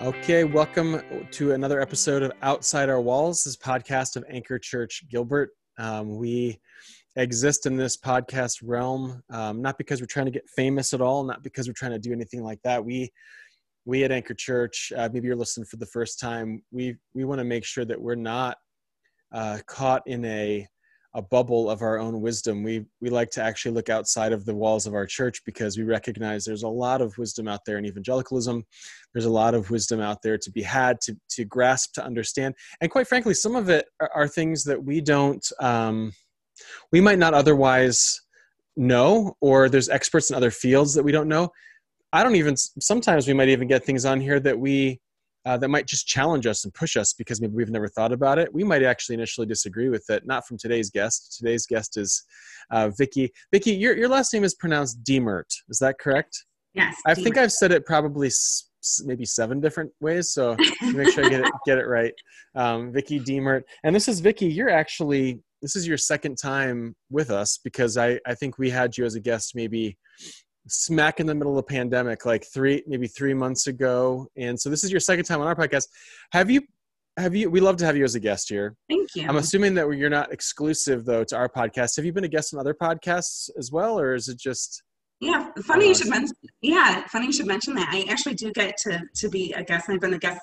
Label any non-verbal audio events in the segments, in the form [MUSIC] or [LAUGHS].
Okay, welcome to another episode of Outside Our Walls, this podcast of Anchor Church Gilbert. Um, we exist in this podcast realm um, not because we're trying to get famous at all, not because we're trying to do anything like that. We we at Anchor Church, uh, maybe you're listening for the first time. We we want to make sure that we're not uh, caught in a a bubble of our own wisdom. We we like to actually look outside of the walls of our church because we recognize there's a lot of wisdom out there in evangelicalism. There's a lot of wisdom out there to be had, to to grasp, to understand, and quite frankly, some of it are, are things that we don't, um, we might not otherwise know, or there's experts in other fields that we don't know. I don't even. Sometimes we might even get things on here that we uh, that might just challenge us and push us because maybe we've never thought about it. We might actually initially disagree with it. Not from today's guest. Today's guest is uh, Vicky. Vicky, your your last name is pronounced Demert. Is that correct? Yes. I think I've said it probably s- maybe seven different ways. So make sure I get it get it right. Um, Vicky Demert, and this is Vicky. You're actually this is your second time with us because I I think we had you as a guest maybe smack in the middle of the pandemic like three maybe three months ago. And so this is your second time on our podcast. Have you have you we love to have you as a guest here. Thank you. I'm assuming that you're not exclusive though to our podcast. Have you been a guest on other podcasts as well or is it just yeah funny you should mention yeah funny you should mention that. I actually do get to to be a guest i've been a guest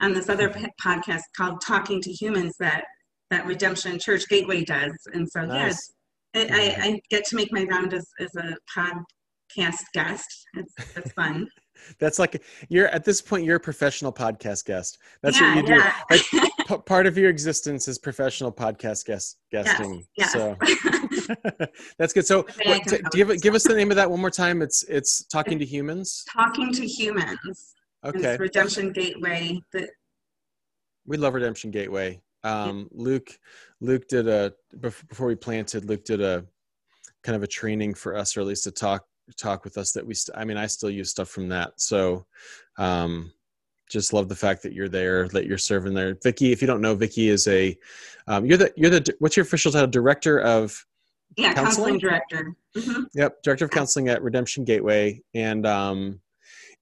on this other podcast called talking to humans that that redemption church gateway does. And so nice. yes I, I, I get to make my round as, as a pod podcast guest. That's, it's fun. [LAUGHS] That's like you're at this point you're a professional podcast guest. That's yeah, what you do. Yeah. like, [LAUGHS] p- part of your existence is professional podcast guest guesting. Yes, yes. So [LAUGHS] that's good. So what, t- give give us the name of that one more time. It's it's talking to humans. Talking to humans. Okay. It's Redemption Gateway. We love Redemption Gateway. Um, Luke Luke did a before we planted. Luke did a kind of a training for us, or at least to talk talk with us that we st- i mean i still use stuff from that. So um just love the fact that you're there that you're serving there. Vicky if you don't know vicky is a um, you're the you're the what's your official title? Director of yeah counseling, counseling? director. Mm-hmm. yep director of counseling at redemption gateway. And um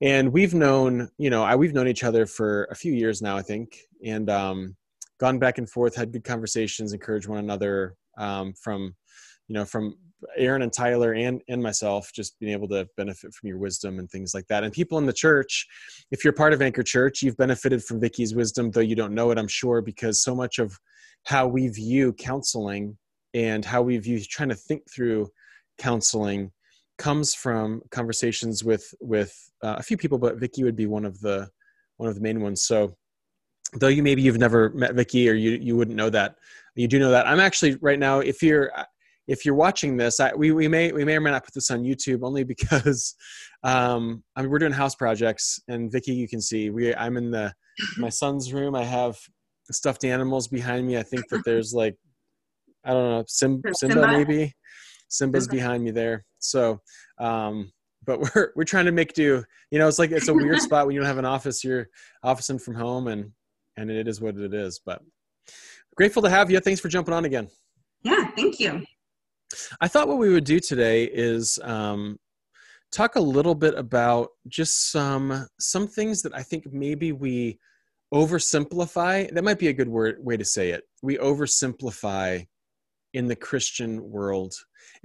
and we've known you know I, we've known each other for a few years now i think. And um gone back and forth had good conversations encouraged one another um from you know from Aaron and Tyler and and myself just being able to benefit from your wisdom and things like that. And people in the church, if you're part of Anchor Church, you've benefited from Vicky's wisdom, though you don't know it, I'm sure, because so much of how we view counseling and how we view trying to think through counseling comes from conversations with with uh, a few people, but Vicky would be one of the one of the main ones. So though you maybe you've never met Vicky or you you wouldn't know that, you do know that. I'm actually right now, if you're if you're watching this, I, we, we may we may or may not put this on YouTube only because [LAUGHS] um, I mean we're doing house projects and Vicky, you can see we I'm in the my son's room. I have stuffed animals behind me. I think that there's like I don't know Simba, Simba maybe Simba's behind me there. So, um, but [LAUGHS] we're we're trying to make do. You know, it's like it's a weird [LAUGHS] spot when you don't have an office. You're officing from home, and and it is what it is. But grateful to have you. Thanks for jumping on again. Yeah, thank you. I thought what we would do today is um, talk a little bit about just some some things that I think maybe we oversimplify. That might be a good word way to say it. We oversimplify in the Christian world,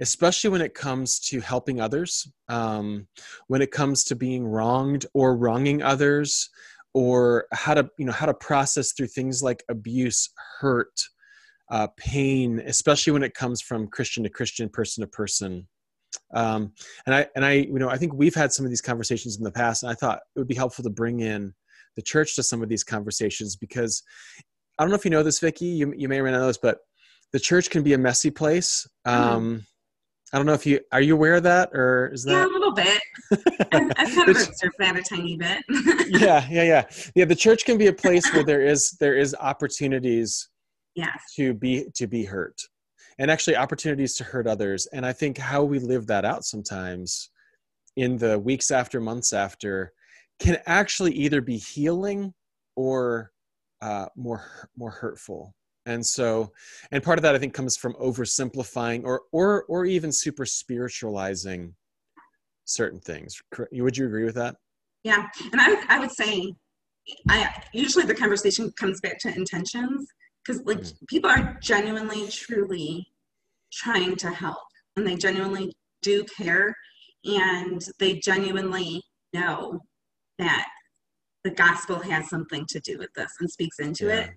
especially when it comes to helping others, um, when it comes to being wronged or wronging others, or how to you know how to process through things like abuse, hurt, uh, pain, especially when it comes from Christian to Christian, person to person. Um, and I and I you know I think we've had some of these conversations in the past, and I thought it would be helpful to bring in the church to some of these conversations because I don't know if you know this, Vicky. You you may or may not know this, but the church can be a messy place. Mm-hmm. Um, mm-hmm. I don't know if you are you aware of that or is that yeah a little bit. [LAUGHS] I've, I've kind of observed that a tiny bit. yeah, yeah, yeah, [LAUGHS] yeah. The church can be a place where there is there is opportunities yes. to be to be hurt and actually opportunities to hurt others. And i think how we live that out sometimes in the weeks after months after can actually either be healing or uh, more more hurtful. And so and part of that i think comes from oversimplifying or or or even super spiritualizing certain things. Would you agree with that? Yeah. And i, I would say I usually the conversation comes back to intentions because like mm. people are genuinely, truly trying to help, and they genuinely do care, and they genuinely know that the gospel has something to do with this and speaks into yeah. it.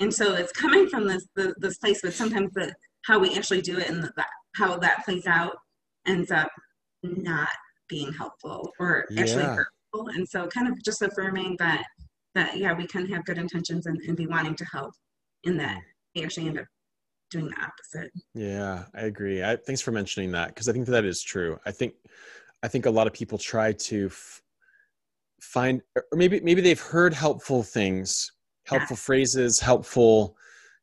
And so it's coming from this the, this place, but sometimes the how we actually do it and the, how that plays out ends up not being helpful or actually yeah. hurtful. And so kind of just affirming that that yeah, we can have good intentions and, and be wanting to help in that we actually end up doing the opposite. Yeah, I agree. I, thanks for mentioning that because I think that is true. I think I think a lot of people try to f- find or maybe maybe they've heard helpful things helpful yeah. phrases helpful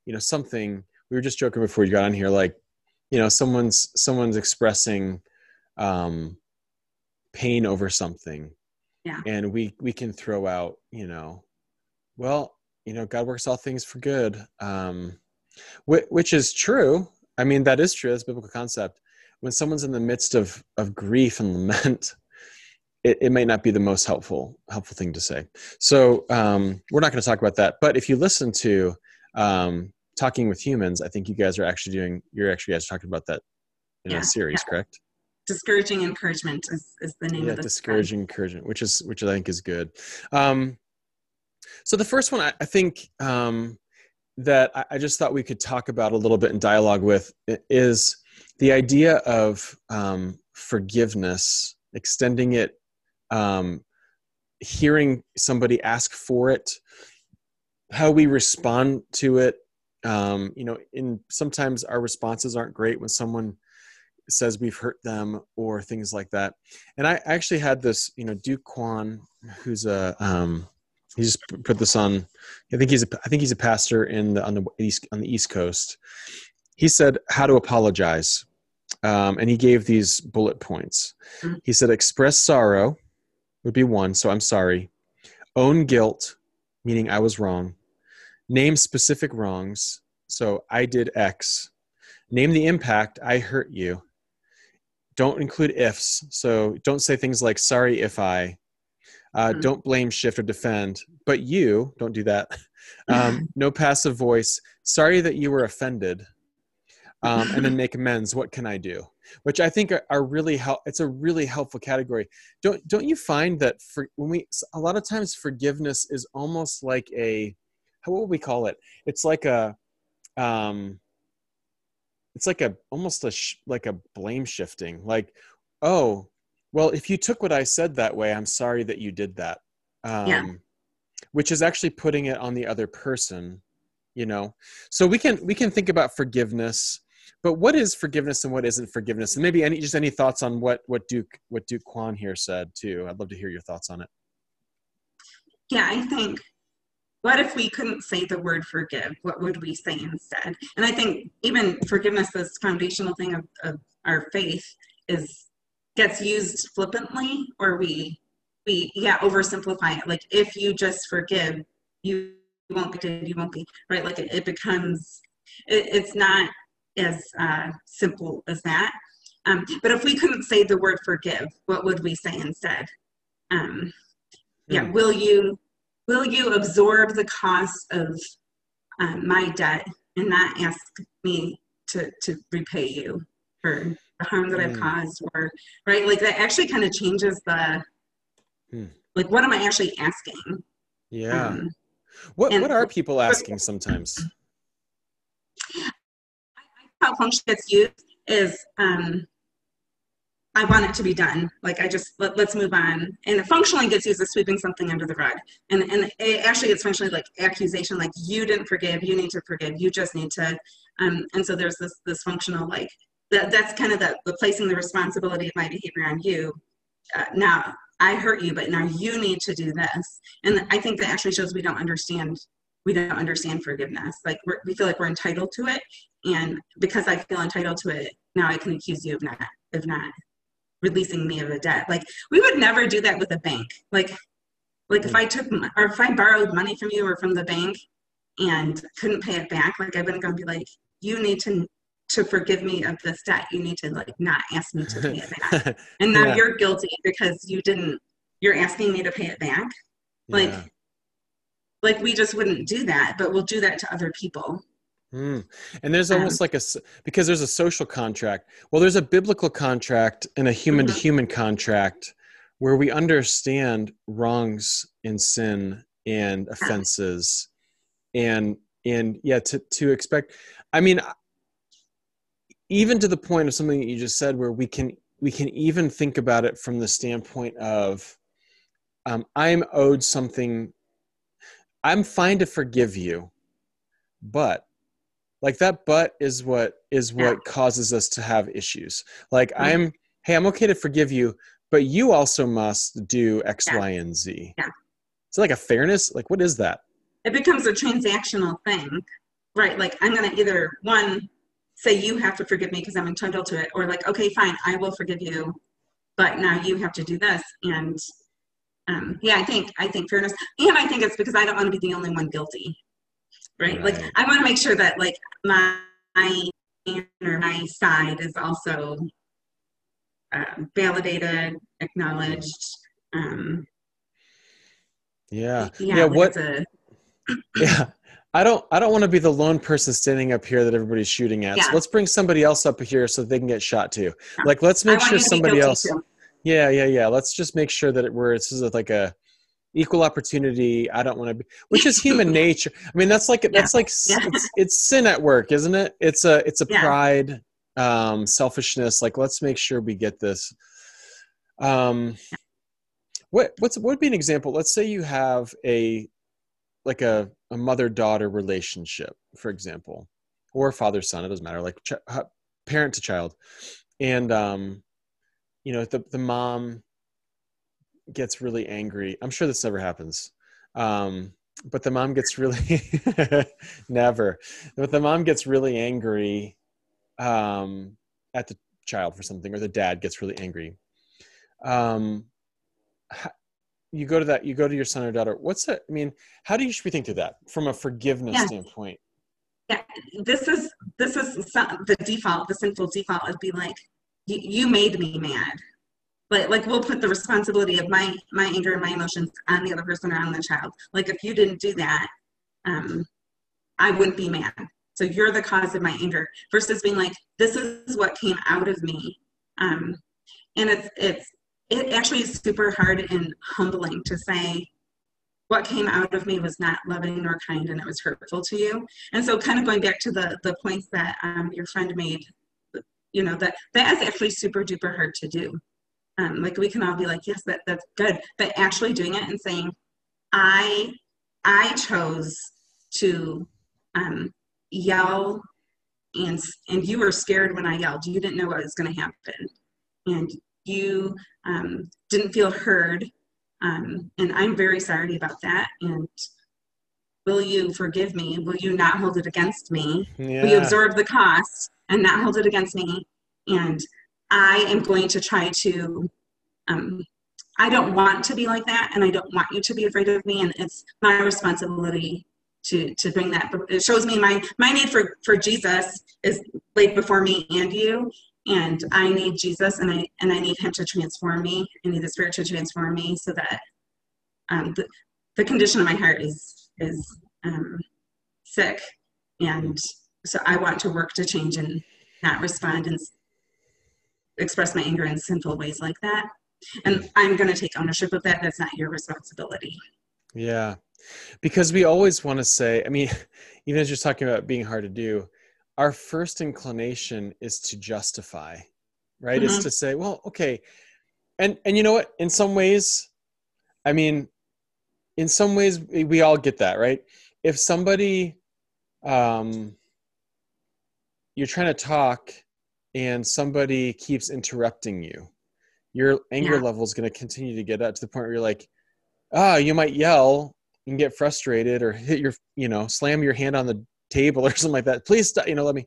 you know something we were just joking before you got on here like you know someone's someone's expressing um pain over something yeah and we we can throw out you know well you know god works all things for good um which, which is true i mean that is true that's biblical concept when someone's in the midst of of grief and lament [LAUGHS] it, it may not be the most helpful helpful thing to say. So um, we're not going to talk about that. But if you listen to um, talking with humans, I think you guys are actually doing. You're actually guys talking about that in yeah, a series, yeah. correct? Discouraging encouragement is, is the name yeah, of the discouraging encouragement, which is which I think is good. Um, so the first one, I, I think um, that I, I just thought we could talk about a little bit in dialogue with is the idea of um, forgiveness, extending it um, hearing somebody ask for it, how we respond to it. Um, you know, in sometimes our responses aren't great when someone says we've hurt them or things like that. And I actually had this, you know, Duke Kwon, who's a um, he just put this on. I think he's a I think he's a pastor in the on the east on the East Coast. He said how to apologize, um, and he gave these bullet points. He said express sorrow, would be one, so I'm sorry. Own guilt, meaning I was wrong. Name specific wrongs, so I did X. Name the impact, I hurt you. Don't include ifs, so don't say things like sorry if I. Uh, mm-hmm. Don't blame, shift, or defend. But you, don't do that. [LAUGHS] Um, no passive voice. Sorry that you were offended. Um, and then make amends. What can I do? which I think are, are really help. It's a really helpful category. Don't don't you find that for when we a lot of times forgiveness is almost like a how what would we call it? It's like a um, it's like a almost a sh- like a blame shifting. Like, oh, well, if you took what I said that way, I'm sorry that you did that. Um, yeah. Which is actually putting it on the other person you know so we can we can think about forgiveness but what is forgiveness and what isn't forgiveness? And maybe any just any thoughts on what what Duke what Duke Kwon here said too. I'd love to hear your thoughts on it. Yeah, I think what if we couldn't say the word forgive? What would we say instead? And I think even forgiveness, this foundational thing of, of our faith, is gets used flippantly, or we we yeah oversimplify it. Like if you just forgive, you won't be you won't be right. Like it, it becomes it, it's not as uh, simple as that. Um, but if we couldn't say the word forgive, what would we say instead? Um, yeah, mm. will you will you absorb the cost of um, my debt and not ask me to to repay you for the harm that mm. I've hmm. caused, or right? Like that actually kind of changes the mm. like what am I actually asking? Yeah. Um, what what are people asking sometimes? how function gets used is um, I want it to be done. Like I just let, us move on. And it functionally gets used as sweeping something under the rug. And and it actually gets functionally like accusation, like you didn't forgive, you need to forgive, you just need to. Um, and so there's this this functional like that. That's kind of the, the placing the responsibility of my behavior on you. Uh, now I hurt you, but now you need to do this. And I think that actually shows we don't understand we don't understand forgiveness. Like we feel like we're entitled to it, and because I feel entitled to it, now I can accuse you of not of not releasing me of a debt. Like we would never do that with a bank. Like like if I took or if I borrowed money from you or from the bank and couldn't pay it back, like I wouldn't go and be like, you need to to forgive me of this debt. You need to like not ask me to pay it back. [LAUGHS] and now yeah. you're guilty because you didn't. You're asking me to pay it back. Like like we just wouldn't do that but we'll do that to other people Mm. And there's almost um, like a because there's a social contract. Well, there's a biblical contract and a human to human contract where we understand wrongs and sin and offenses and and yeah to to expect i mean even to the point of something that you just said where we can we can even think about it from the standpoint of um, i'm owed something i'm fine to forgive you but like that but is what is what yeah. causes us to have issues like mm-hmm. i'm hey i'm okay to forgive you but you also must do X, yeah. Y, and Z. Yeah. Is it like a fairness? Like, what is that? It becomes a transactional thing, right? Like, I'm going to either one say you have to forgive me because I'm entitled to it, or like, okay, fine, I will forgive you, but now you have to do this. And um, yeah, I think I think fairness, and I think it's because I don't want to be the only one guilty, right? right. Like, I want to make sure that like my my or my side is also uh, validated, acknowledged. Um, yeah. Yeah. yeah what? A, [COUGHS] yeah. I don't. I don't want to be the lone person standing up here that everybody's shooting at. Yeah. So let's bring somebody else up here so they can get shot too. Yeah. Like, let's make sure somebody else. Too. Yeah, yeah, yeah. Let's just make sure that it, we're this is like a equal opportunity. I don't want to be, which is human [LAUGHS] nature. I mean, that's like that's like it's, it's sin at work, isn't it? It's a it's a pride um, selfishness. Like, let's make sure we get this. Um, what what's what would be an example? Let's say you have a like a, a mother daughter relationship, for example, or father son. It doesn't matter. Like ch- parent to child, and um, you know the the mom gets really angry. I'm sure this never happens. Um, but the mom gets really [LAUGHS] never. But the mom gets really angry um, at the child for something, or the dad gets really angry. Um, you go to that. You go to your son or daughter. What's that? I mean, how do you should we think through that from a forgiveness yeah. standpoint? Yeah, this is this is some, the default. The sinful default would be like, you, you made me mad. But like we'll put the responsibility of my my anger and my emotions on the other person or on the child. Like if you didn't do that, um, I wouldn't be mad. So you're the cause of my anger versus being like, this is what came out of me. Um, and it's, it's, it actually is super hard and humbling to say, what came out of me was not loving nor kind and it was hurtful to you. And so kind of going back to the, the points that um, your friend made, you know, that that is actually super duper hard to do. Um, like we can all be like, yes, that, that's good. But actually doing it and saying, I, I chose to um, yell and and you were scared when I yelled. You didn't know what was going to happen, and you um, didn't feel heard. Um, and I'm very sorry about that. And will you forgive me? Will you not hold it against me? Yeah. Will you absorb the cost and not hold it against me? And I am going to try to. Um, I don't want to be like that, and I don't want you to be afraid of me. And it's my responsibility to to bring that it shows me my my need for for jesus is laid before me and you and i need jesus and i and i need him to transform me. I need the spirit to transform me so that um, the, the condition of my heart is is um, sick. And so i want to work to change and not respond and express my anger in sinful ways like that. And i'm going to take ownership of that. That's not your responsibility. Yeah. Because we always want to say i mean [LAUGHS] even as you're talking about being hard to do our first inclination is to justify right mm-hmm. is to say well okay and and you know what in some ways i mean in some ways we all get that right if somebody um you're trying to talk and somebody keeps interrupting you your anger yeah. level is going to continue to get up to the point where you're like ah oh, you might yell and get frustrated or hit your you know slam your hand on the table or [LAUGHS] something like that please stop you know let me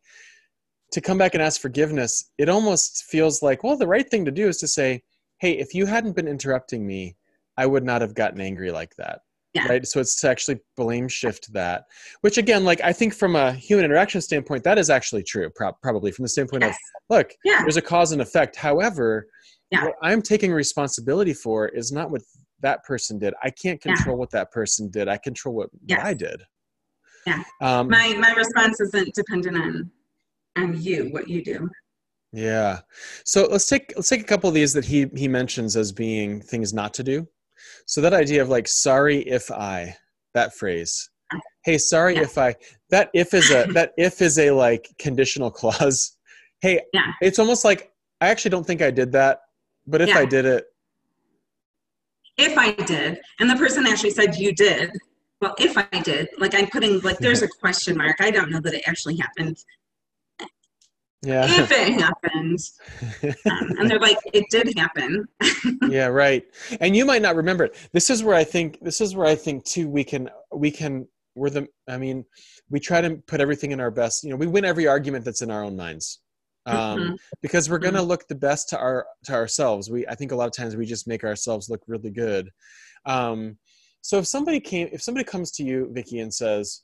to come back and ask forgiveness it almost feels like well the right thing to do is to say hey if you hadn't been interrupting me i would not have gotten angry like that yeah. right so it's to actually blame shift that which again like i think from a human interaction standpoint that is actually true pro- probably from the standpoint yes. of look yeah. there's a cause and effect however yeah. what i'm taking responsibility for is not what that person did. I can't control what that person did. I control what, yes. what I did. Yeah. Um, my my response isn't dependent on on you, what you do. Yeah. So let's take let's take a couple of these that he he mentions as being things not to do. So that idea of like sorry if I that phrase. Hey, sorry yeah. if I that if is a that if is a like conditional [LAUGHS] clause. Hey, yeah. it's almost like I actually don't think I did that, but if yeah. I did it if I did, and the person actually said you did, well, if I did, like I'm putting like there's a question mark. I don't know that it actually happened. Yeah. If it happened, [LAUGHS] um, and they're like, it did happen. [LAUGHS] yeah, right. And you might not remember it. This is where I think. This is where I think too. We can. We can. We're the. I mean, we try to put everything in our best. You know, we win every argument that's in our own minds. Um, mm-hmm. because we're going to mm-hmm. look the best to our to ourselves. We I think a lot of times we just make ourselves look really good. Um, so if somebody came, if somebody comes to you, Vicki, and says,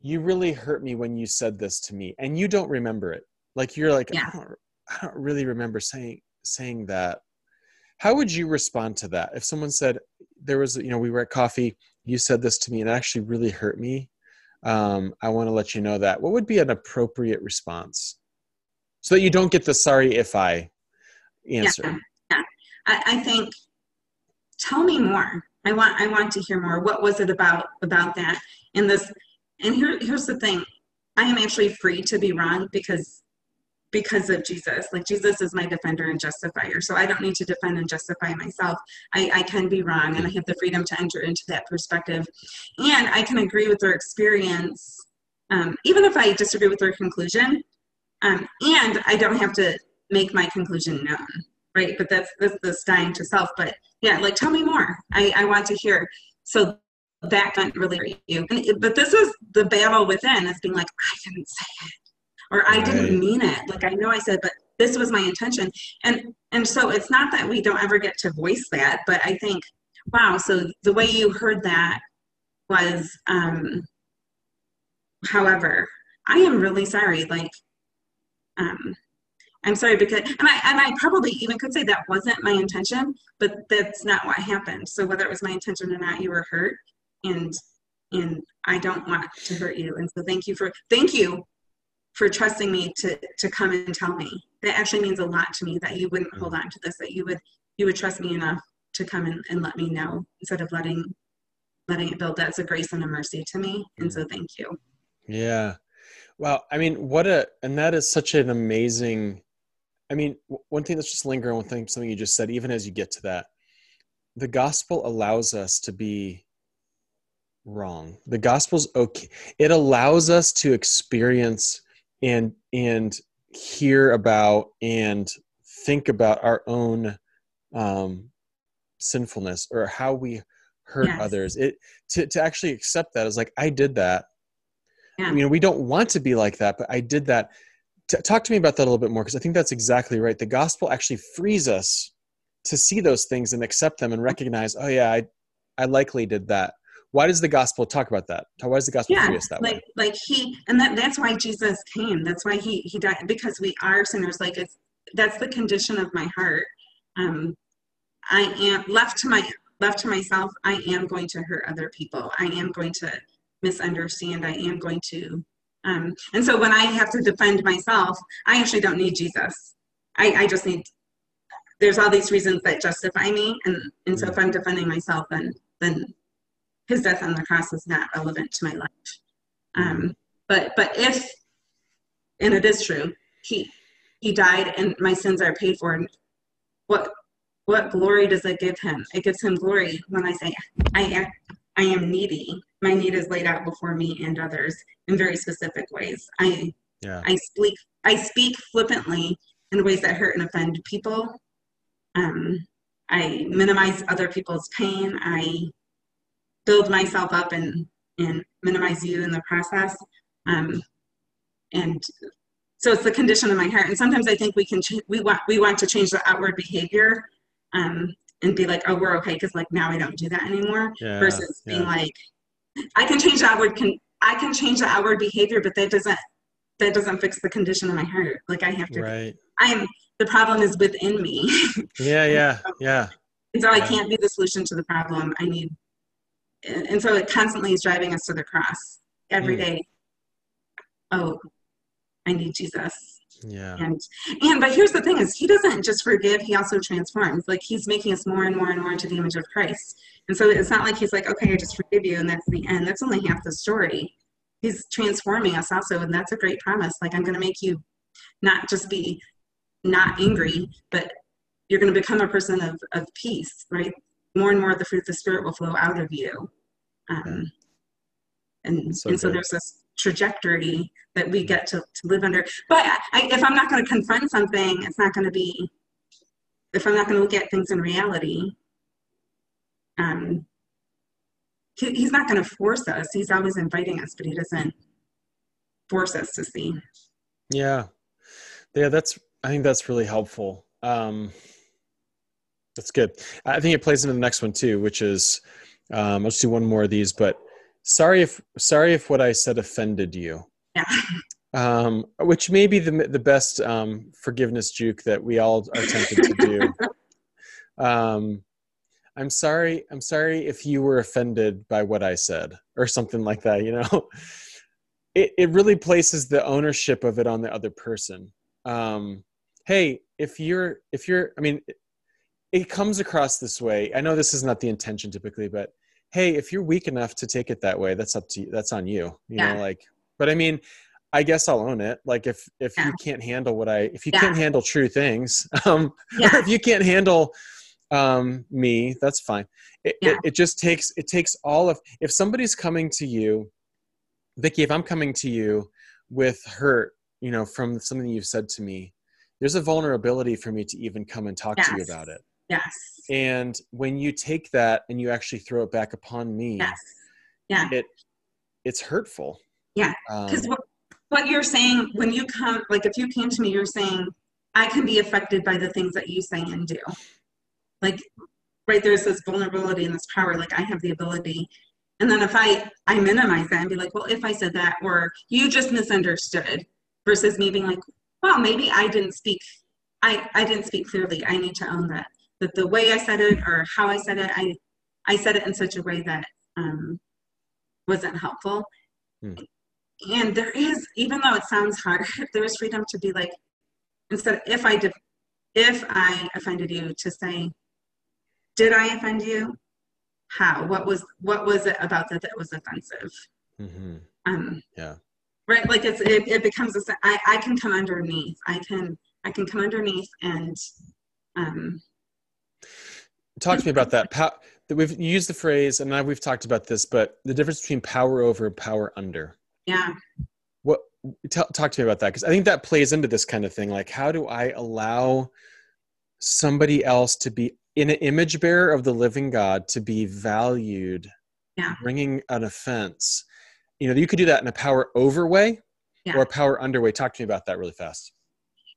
"You really hurt me when you said this to me," and you don't remember it, like you're like, yeah. I, don't, I don't really remember saying saying that. How would you respond to that if someone said there was, you know, we were at coffee, you said this to me, and it actually really hurt me? Um, I want to let you know that. What would be an appropriate response so that you don't get the "sorry if I" answer? Yeah, yeah. I, I think tell me more I want I want to hear more. What was it about about that? And this and here here's the thing. I am actually free to be wrong because because of Jesus. Like Jesus is my defender and justifier. So I don't need to defend and justify myself. I, I can be wrong and I have the freedom to enter into that perspective. And I can agree with their experience, um, even if I disagree with their conclusion. Um, and I don't have to make my conclusion known right? But that's that's this dying to self. But yeah, like tell me more. I, I want to hear. So that went really you. And, but this is the battle within is being like, I didn't say it. Or I didn't mean it. Like I know I said, but this was my intention. And and so it's not that we don't ever get to voice that, but I think, wow, so the way you heard that was um however, I am really sorry. Like um I'm sorry because and I and I probably even could say that wasn't my intention, but that's not what happened. So whether it was my intention or not, you were hurt and and I don't want to hurt you. And so thank you for thank you for trusting me to to come and tell me. That actually means a lot to me that you wouldn't mm. hold on to this, that you would you would trust me enough to come in and let me know instead of letting letting it build. That's a grace and a mercy to me. And so mm. thank you. Yeah. Well, I mean, what a and that is such an amazing I mean, one thing that's just lingering, one thing, something you just said, even as you get to that, the gospel allows us to be wrong. The gospel's okay. It allows us to experience and and hear about and think about our own um, sinfulness or how we hurt yes. others. It to to actually accept that is like I did that. Yeah. You know, we don't want to be like that, but I did that T- talk to me about that a little bit more because I think that's exactly right. The gospel actually frees us to see those things and accept them and recognize, oh yeah, I, I likely did that. Why does the gospel talk about that? Why does the gospel yeah, free us that like, way? Like he, and that, that's why Jesus came. That's why he, he died because we are sinners. Like it's, that's the condition of my heart. Um, I am left to my, left to myself. I am going to hurt other people. I am going to misunderstand. I am going to um, and so when I have to defend myself, I actually don't need Jesus. I, I just need, there's all these reasons that justify me. And, and so if I'm defending myself, then, then his death on the cross is not relevant to my life. Um, but, but if, and it is true, he, he died and my sins are paid for. What, what glory does it give him? It gives him glory when I say, I, I am needy my need is laid out before me and others in very specific ways. I yeah. I speak I speak flippantly in ways that hurt and offend people. Um, I minimize other people's pain. I build myself up and and minimize you in the process. Um, and so it's the condition of my heart. And sometimes I think we can ch- we want we want to change the outward behavior um, and be like, oh, we're okay because like now I don't do that anymore. Yeah, versus yeah. being like, I can change the outward con- I can change the outward behavior, but that doesn't that doesn't fix the condition of my heart. Like I have to. Right. I am the problem is within me. Yeah, [LAUGHS] yeah, yeah. And so I can't be the solution to the problem. I need, and so it constantly is driving us to the cross every mm. day. Oh, I need Jesus. Yeah. And and but here's the thing is he doesn't just forgive, he also transforms. Like he's making us more and more and more into the image of Christ. And so it's not like he's like, okay, I just forgive you and that's the end. That's only half the story. He's transforming us also, and that's a great promise. Like I'm gonna make you not just be not angry, but you're going to become a person of, of peace, right? More and more of the fruit of the Spirit will flow out of you. Um, and so, and so there's this trajectory that we get to, to live under. But I, if I'm not going to confront something, it's not going to be, if I'm not going to look at things in reality, um, he, he's not going to force us. He's always inviting us, but he doesn't force us to see. Yeah. Yeah, that's, I think that's really helpful. Um, that's good. I think it plays into the next one too, which is, um, let's do one more of these, but sorry if, sorry if what I said offended you. Yeah. Um, which may be the, the best, um, forgiveness juke that we all are tempted to do. [LAUGHS] um, I'm sorry. I'm sorry if you were offended by what I said or something like that, you know, [LAUGHS] it, it really places the ownership of it on the other person. Um, Hey, if you're, if you're, I mean, it comes across this way. I know this is not the intention typically, but hey, if you're weak enough to take it that way, that's up to you. That's on you. You yeah. know, like, but I mean, I guess I'll own it. Like if if yeah. you can't handle what I if you yeah. can't handle true things, [LAUGHS] um or if you can't handle um me, that's fine. It, it it just takes it takes all of if somebody's coming to you, Vicki, if I'm coming to you with hurt, you know, from something you've said to me, there's a vulnerability for me to even come and talk yes. to you about it. Yes. And when you take that and you actually throw it back upon me, yes. Yeah. It it's hurtful. Yeah. Because um, what, what you're saying when you come, like if you came to me, you're saying, I can be affected by the things that you say and do. Like, right there's this vulnerability and this power. Like I have the ability. And then if I I minimize that and be like, well, if I said that, or you just misunderstood, versus me being like, well, maybe I didn't speak. I I didn't speak clearly. I need to own that that the way I said it or how I said it, I I said it in such a way that um, wasn't helpful. Hmm. And there is, even though it sounds hard, [LAUGHS] there is freedom to be like, instead, if I did, if I offended you, to say, did I offend you? How? What was what was it about that that was offensive? Mm-hmm. Um, yeah. Right. Like it's it, it becomes a. I I can come underneath. I can I can come underneath and um, Talk to me about that. Pow- we've used the phrase, and now we've talked about this, but the difference between power over and power under. Yeah. What? T- talk to me about that because I think that plays into this kind of thing. Like, how do I allow somebody else to be in an image bearer of the living God to be valued? Yeah. Bringing an offense. You know, you could do that in a power over way yeah. or a power under way. Talk to me about that really fast.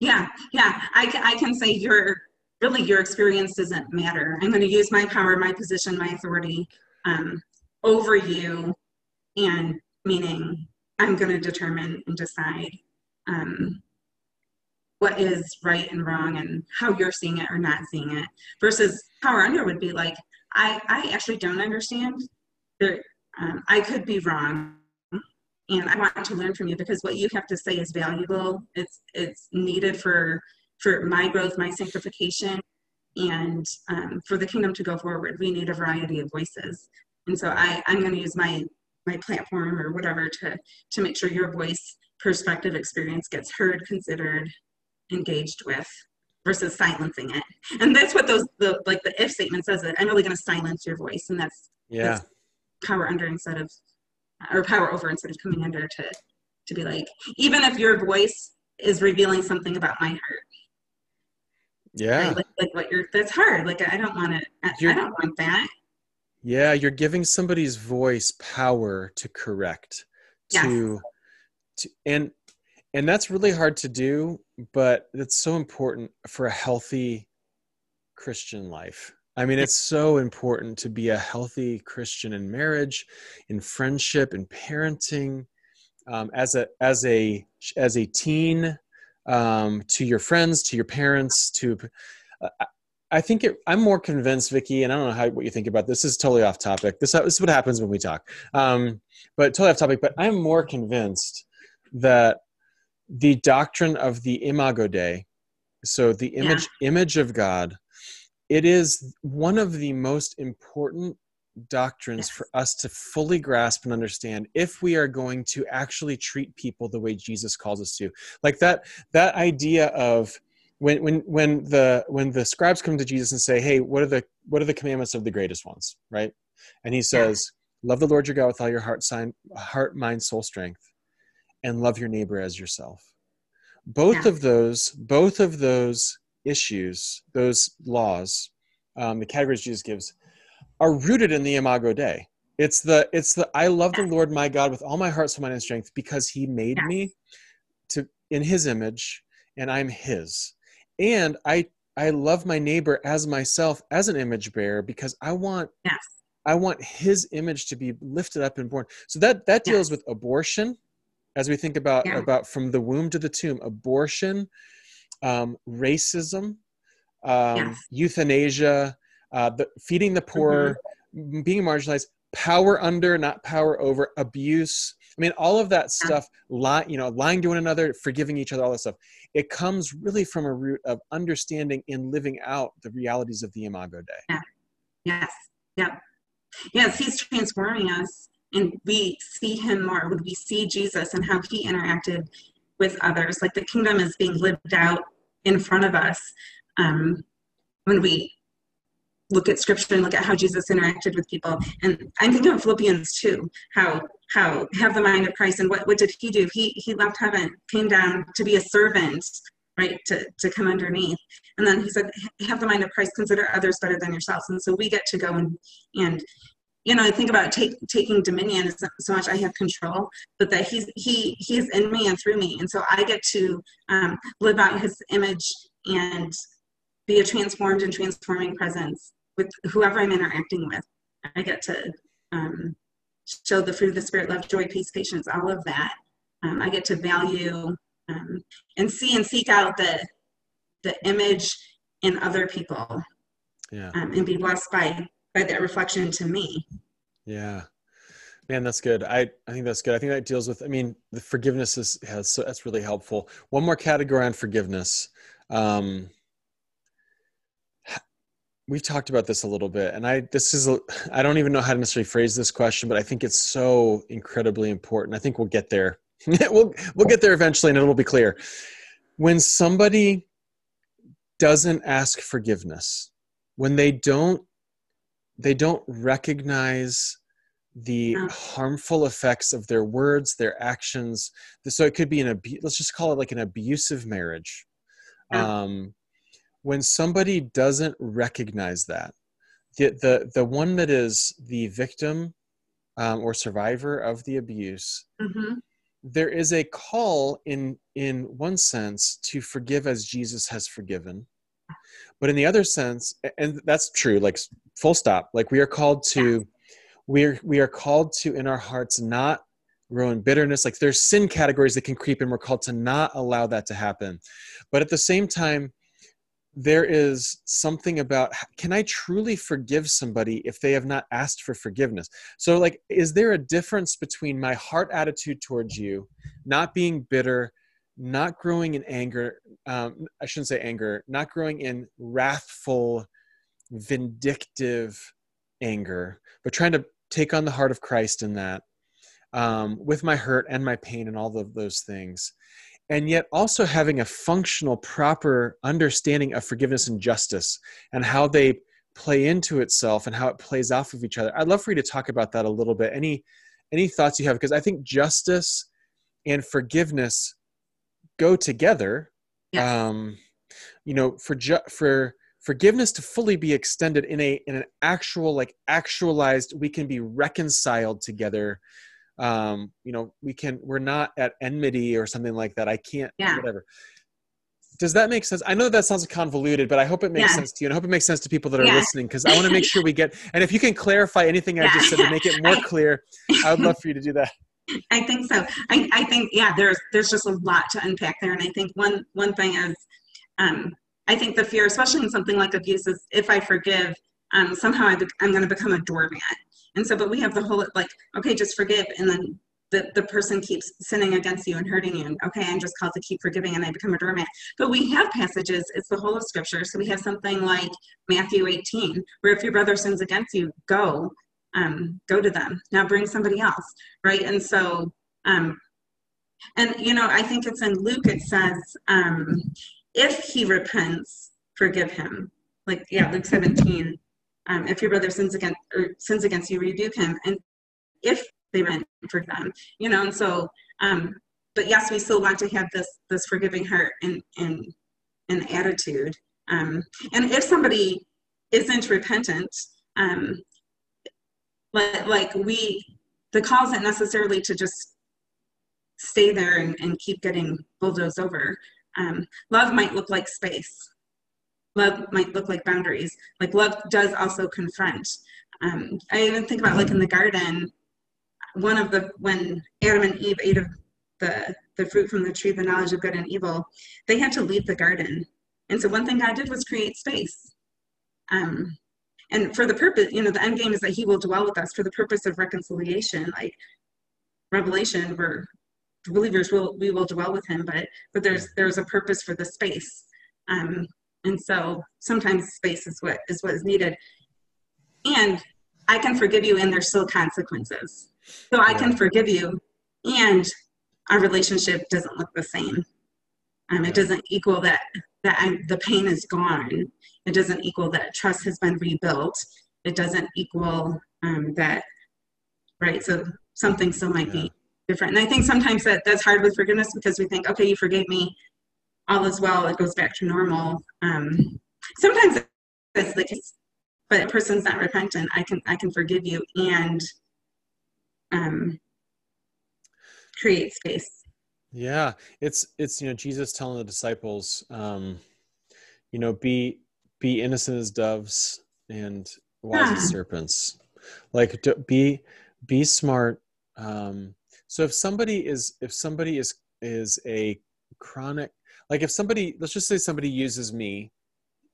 Yeah, yeah. I, I can say you're really your experience doesn't matter. I'm going to use my power, my position, my authority um, over you, and meaning I'm going to determine and decide um, what is right and wrong and how you're seeing it or not seeing it. Versus power under would be like, I, I actually don't understand. There, um, I could be wrong. And I want to learn from you because what you have to say is valuable. It's it's needed for for my growth, my sanctification, and um, for the kingdom to go forward, we need a variety of voices. And so I, I'm going to use my my platform or whatever to to make sure your voice, perspective, experience gets heard, considered, engaged with, versus silencing it. And that's what those the like the if statement says that I'm really going to silence your voice, and that's yeah that's power under instead of or power over instead of coming under to to be like even if your voice is revealing something about my heart yeah. Like, like what you're, that's hard. Like, I don't want. I, I don't want that. Yeah. You're giving somebody's voice power to correct, yes. to, to, and, and that's really hard to do, but it's so important for a healthy Christian life. I mean, it's so important to be a healthy Christian in marriage, in friendship, in parenting, um, as a as a as a teen um, to your friends, to your parents, to uh, I think it, I'm more convinced, Vicky, and I don't know how what you think about this. this is totally off topic. This, this is what happens when we talk, um, but totally off topic. But I'm more convinced that the doctrine of the imago Dei, so the image yeah. image of God, it is one of the most important doctrines yes. for us to fully grasp and understand if we are going to actually treat people the way Jesus calls us to. Like that that idea of when when when the when the scribes come to Jesus and say, "Hey, what are the what are the commandments of the greatest ones?" Right? And he says, yeah. "Love the Lord your God with all your heart, sign, heart, mind, soul, strength, and love your neighbor as yourself." Both yeah. of those, both of those issues, those laws, um, the categories Jesus gives, are rooted in the Imago Dei. It's the it's the I love the Lord my God with all my heart, soul, mind, and strength because He made me to in His image, and I'm His and i i love my neighbor as myself as an image bearer because i want yes i want his image to be lifted up and borne so that that deals yes. with abortion as we think about yeah. about from the womb to the tomb abortion um, racism um, yes. euthanasia uh, the, feeding the poor mm-hmm. being marginalized power under not power over abuse I mean, all of that stuff, lie, you know, lying to one another, forgiving each other, all that stuff, it comes really from a root of understanding and living out the realities of the Imago Dei. Yeah. Yes. Yep. Yes, he's transforming us and we see him more. When we see Jesus and how he interacted with others, like the kingdom is being lived out in front of us. Um, when we look at scripture and look at how Jesus interacted with people. And I'm thinking of Philippians 2, how how have the mind of Christ and what, what did he do? He he left heaven, came down to be a servant, right, to, to come underneath. And then he said, have the mind of Christ, consider others better than yourselves. And so we get to go and and you know, I think about take, taking dominion is so much I have control, but that he's he he's in me and through me, and so I get to um, live out his image and be a transformed and transforming presence with whoever I'm interacting with. I get to um, show the fruit of the spirit, love, joy, peace, patience, all of that. Um, I get to value um, and see and seek out the the image in other people. Yeah. Um, and be blessed by by that reflection to me. Yeah. Man, that's good. I, I think that's good. I think that deals with, I mean, the forgiveness is, has, so that's really helpful. One more category on forgiveness. Um, we've talked about this a little bit and i this is a, [SIGHS] i don't even know how to necessarily phrase this question but i think it's so incredibly important. I think we'll get there. [LAUGHS] We'll we'll get there eventually and it'll be clear. When somebody doesn't ask forgiveness when they don't they don't recognize the harmful effects of their words their actions so it could be an abu- let's just call it like an abusive marriage. Um when somebody doesn't recognize that the the, the one that is the victim um, or survivor of the abuse mm-hmm. there is a call in in one sense to forgive as jesus has forgiven but in the other sense and that's true like full stop like we are called to yeah. we're we are called to in our hearts not grow in bitterness like there's sin categories that can creep in we're called to not allow that to happen but at the same time there is something about can I truly forgive somebody if they have not asked for forgiveness? So, like, is there a difference between my heart attitude towards you, not being bitter, not growing in anger? Um, I shouldn't say anger, not growing in wrathful, vindictive anger, but trying to take on the heart of Christ in that um, with my hurt and my pain and all of those things and yet also having a functional proper understanding of forgiveness and justice and how they play into itself and how it plays off of each other. I'd love for you to talk about that a little bit. Any any thoughts you have? Because i think justice and forgiveness go together. Yes. um you know for ju- for forgiveness to fully be extended in a in an actual like actualized we can be reconciled together um, you know, we can, we're not at enmity or something like that. I can't, yeah. whatever. Does that make sense? I know that sounds convoluted, but I hope it makes yeah. sense to you. And I hope it makes sense to people that are yeah. listening because I want to make sure we get, and if you can clarify anything I just said to make it more [LAUGHS] clear, I would love for you to do that. I think so. I, I think, yeah, there's, there's just a lot to unpack there. And I think one, one thing is, um, I think the fear, especially in something like abuse, is if I forgive, um, somehow I am going to become a doormat. And so, but we have the whole like, okay, just forgive, and then the, the person keeps sinning against you and hurting you. And okay, I'm just called to keep forgiving and I become a doormat. But we have passages, it's the whole of scripture. So we have something like Matthew 18, where if your brother sins against you, go, um, go to them. Now bring somebody else, right? And so, um, and you know, I think it's in Luke, it says, um, if he repents, forgive him. Like, yeah, Luke 17. Um, if your brother sins against or sins against you, rebuke him. And if they meant for them, you know. And so, um, but yes, we still want to have this this forgiving heart and and and attitude. Um, and if somebody isn't repentant, um, like like we, the call isn't necessarily to just stay there and, and keep getting bulldozed over. Um, love might look like space. Love might look like boundaries. Like love does also confront. Um, I even think about like in the garden, one of the when Adam and Eve ate of the the fruit from the tree the knowledge of good and evil, they had to leave the garden. And so one thing God did was create space. Um, and for the purpose, you know, the end game is that He will dwell with us for the purpose of reconciliation. Like Revelation, where believers will we will dwell with Him, but but there's there's a purpose for the space. Um, and so sometimes space is what is what is needed. And I can forgive you, and there's still consequences. So I can forgive you, and our relationship doesn't look the same. Um, it doesn't equal that that I'm, the pain is gone. It doesn't equal that trust has been rebuilt. It doesn't equal um, that, right? So something still might yeah. be different. And I think sometimes that that's hard with forgiveness because we think, okay, you forgave me, all is well. It goes back to normal. Um, sometimes that's the case, but a person's not repentant. I can I can forgive you and um, create space. Yeah, it's it's you know Jesus telling the disciples, um, you know, be be innocent as doves and wise yeah. as serpents. Like be be smart. Um, so if somebody is if somebody is is a chronic like if somebody let's just say somebody uses me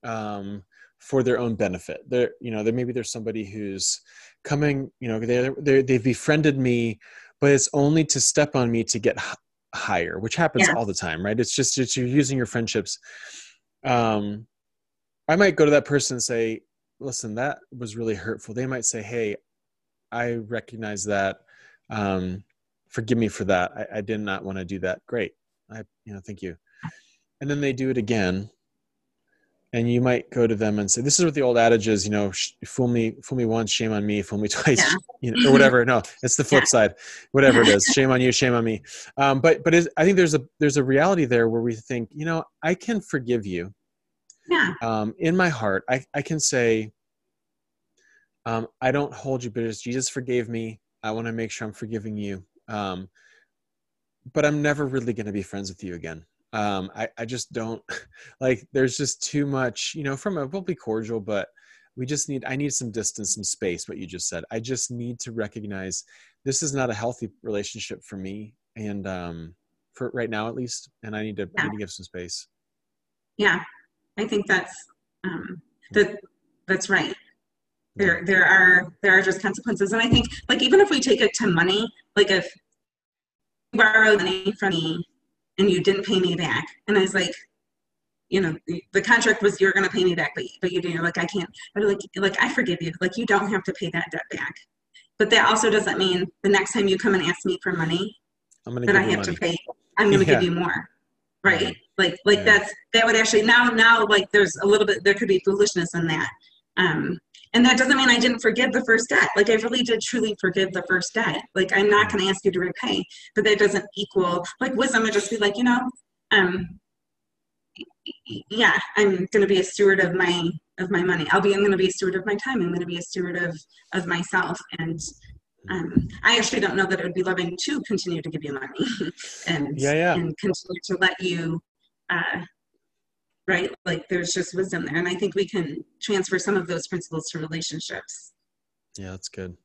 um, for their own benefit. There, you know, there maybe there's somebody who's coming, you know, they they they've befriended me, but it's only to step on me to get h- higher, which happens yeah. all the time, right? It's just it's you're using your friendships. Um, I might go to that person and say, "Listen, that was really hurtful." They might say, "Hey, I recognize that. Um, forgive me for that. I, I did not want to do that. Great. I, you know, thank you." And then they do it again, and you might go to them and say, "This is what the old adage is, you know, fool me, fool me once, shame on me, fool me [LAUGHS] twice, yeah. you know, or whatever." No, [LAUGHS] it's the flip yeah. side. Whatever it [LAUGHS] is, shame on you, shame on me. Um, but but I think there's a there's a reality there where we think, you know, I can forgive you. Yeah. Um, in my heart, I I can say, um, I don't hold you bitterness. Jesus forgave me. I want to make sure I'm forgiving you. Um, but I'm never really going to be friends with you again um, I, I just don't [LAUGHS] like there's just too much you know from a we'll be cordial but we just need i need some distance some space what you just said. I just need to recognize this is not a healthy relationship for me and um for right now at least and i need to, yeah. need to give some space. Yeah i think that's um that that's right. There there are there are just consequences and i think like even if we take it to money like if borrow money from me and you didn't pay me back. And I was like, you know, the contract was you're going to pay me back, but, but you didn't. You're like, I can't. But like, like I forgive you. Like you don't have to pay that debt back. But that also doesn't mean the next time you come and ask me for money, that I have money. to pay. I'm going to yeah. give you more, right? Like, like yeah. that's that would actually now now like there's a little bit there could be foolishness in that. Um, and that doesn't mean I didn't forgive the first debt. Like I really did truly forgive the first debt. Like I'm not going to ask you to repay, but that doesn't equal like wisdom would just be like, you know, um, yeah, I'm going to be a steward of my of my money. I'll be I'm going to be a steward of my time. I'm going to be a steward of of myself. And um, I actually don't know that it would be loving to continue to give you money [LAUGHS] and yeah, yeah. and continue to let you uh, right? Like there's just wisdom there. And I think we can transfer some of those principles to relationships. Yeah, that's good.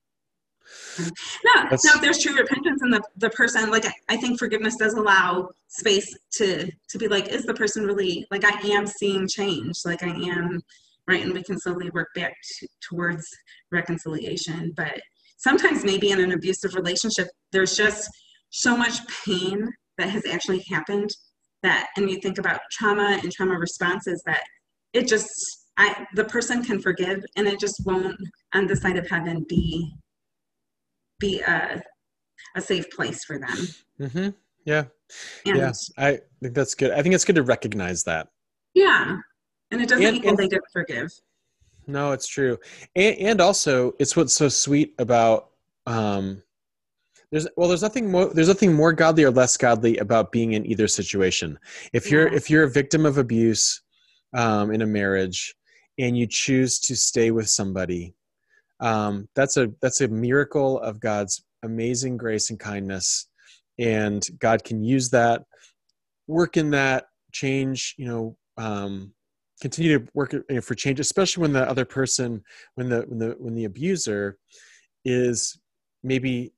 No, That's, if there's true repentance and the, the person, like I think forgiveness does allow space to to be like, is the person really like I am seeing change, like I am right, and we can slowly work back to, towards reconciliation. But sometimes maybe in an abusive relationship, there's just so much pain that has actually happened that, and you think about trauma and trauma responses that it just I, the person can forgive and it just won't on the side of heaven be be a, a safe place for them. Mm-hmm. Yeah. And, yes. I think that's good. I think it's good to recognize that. Yeah. And it doesn't and, equal and, they didn't forgive. No, it's true. And, and also it's what's so sweet about, um, there's well there's nothing more there's nothing more godly or less godly about being in either situation if you're yeah. if you're a victim of abuse um, in a marriage and you choose to stay with somebody um, that's a that's a miracle of god's amazing grace and kindness and god can use that work in that change you know um, continue to work for change especially when the other person when the when the when the abuser is maybe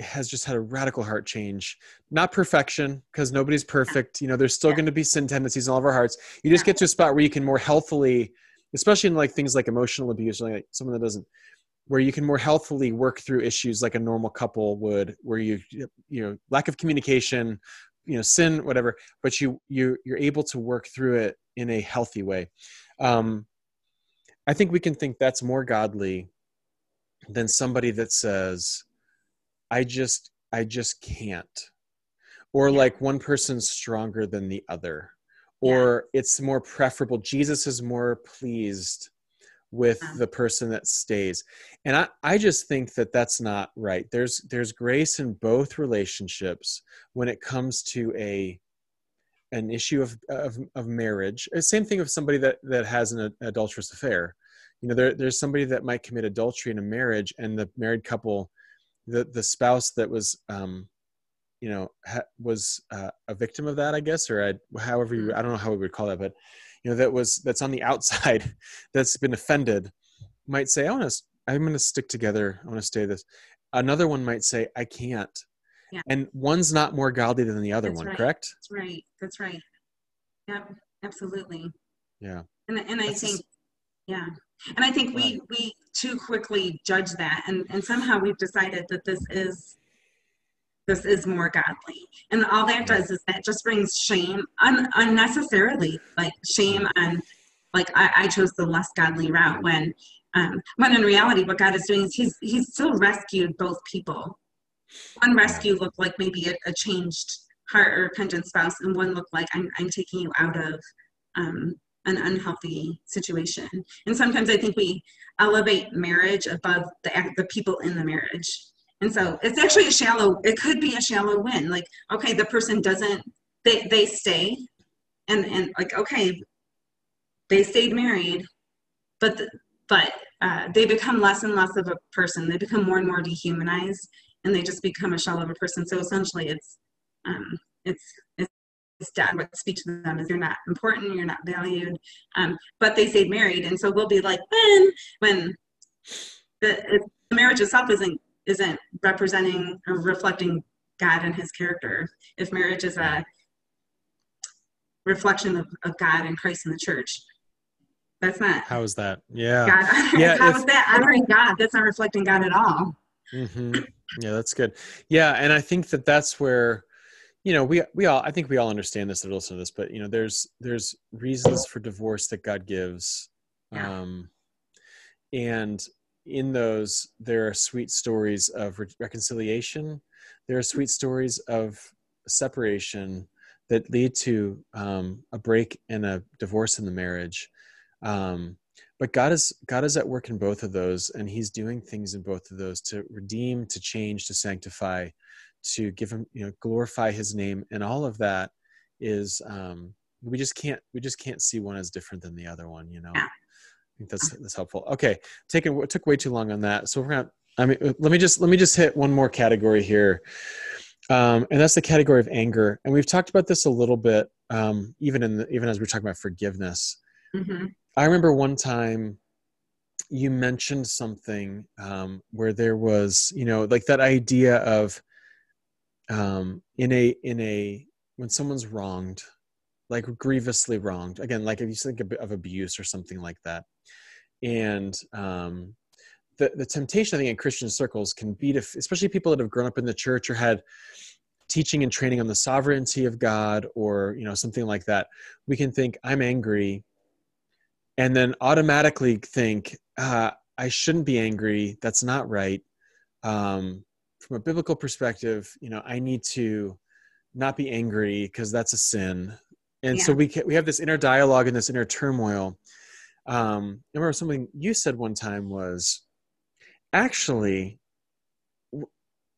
has just had a radical heart change. Not perfection because nobody's perfect. You know there's still going to be sin tendencies in all of our hearts. You just get to a spot where you can more healthfully especially in like things like emotional abuse like someone that doesn't where you can more healthily work through issues like a normal couple would where you you know lack of communication you know sin whatever but you you you're able to work through it in a healthy way. Um i think we can think that's more godly than somebody that says i just i just can't. Or like one person's stronger than the other. Or yeah. it's more preferable jesus is more pleased with the person that stays. And i i just think that that's not right. There's there's grace in both relationships when it comes to a an issue of of, of marriage. Uh, same thing of somebody that that has an, an adulterous affair. You know there, there's somebody that might commit adultery in a marriage and the married couple the the spouse that was um you know ha- was uh, a victim of that i guess or I, however you i don't know how we would call that but you know that was that's on the outside [LAUGHS] that's been offended might say i want to i'm going to stick together. I want to stay this. Another one might say i can't. Yeah. and one's not more godly than the other that's one right. correct? That's right. That's right. Yeah absolutely. Yeah. And, and i that's think yeah. And i think we we too quickly judge that and and somehow we've decided that this is this is more godly. And all that does is that just brings shame un- unnecessarily, like shame on, like I, I chose the less godly route when, um, when in reality, what God is doing is he's, he's still rescued both people. One rescue looked like maybe a, a changed heart or repentant spouse, and one looked like I'm, I'm taking you out of um, an unhealthy situation. And sometimes I think we elevate marriage above the, the people in the marriage and so it's actually a shallow, it could be a shallow win. Like, okay, the person doesn't, they, they stay and, and like, okay, they stayed married, but, the, but uh, they become less and less of a person. They become more and more dehumanized and they just become a shell of a person. So essentially it's, um, it's, dead. What speak to them is you're not important, you're not valued, um, but they stayed married. And so we'll be like, when, when the, the marriage itself isn't isn't representing or reflecting God and his character. If marriage is a reflection of, of God and Christ in the church, that's not. How is that? Yeah. God, [LAUGHS] yeah. How if, is that honoring God? That's not reflecting God at all. Mm-hmm. Yeah, that's good. Yeah, and I think that that's where, you know, we we all I think we all understand this that listen to this, but you know, there's there's reasons for divorce that God gives, yeah. um, and in those there are sweet stories of re- reconciliation there are sweet stories of separation that lead to um, a break and a divorce in the marriage um, but god is god is at work in both of those and he's doing things in both of those to redeem to change to sanctify to give him you know glorify his name and all of that is um, we just can't we just can't see one as different than the other one you know I think that's that's helpful. Okay, taking it took way too long on that. So we're gonna. I mean, let me just let me just hit one more category here, um, and that's the category of anger. And we've talked about this a little bit, um, even in the, even as we are talking about forgiveness. Mm-hmm. I remember one time, you mentioned something um, where there was you know like that idea of um, in a in a when someone's wronged like grievously wronged again like if you think of abuse or something like that. And um, the, the temptation i think in christian circles can be to especially people that have grown up in the church or had teaching and training on the sovereignty of god or you know something like that we can think i'm angry and then automatically think uh, i shouldn't be angry. That's not right. Um, from a biblical perspective you know i need to not be angry because that's a sin and yeah. so we we have this inner dialogue and this inner turmoil um, I remember something you said one time was actually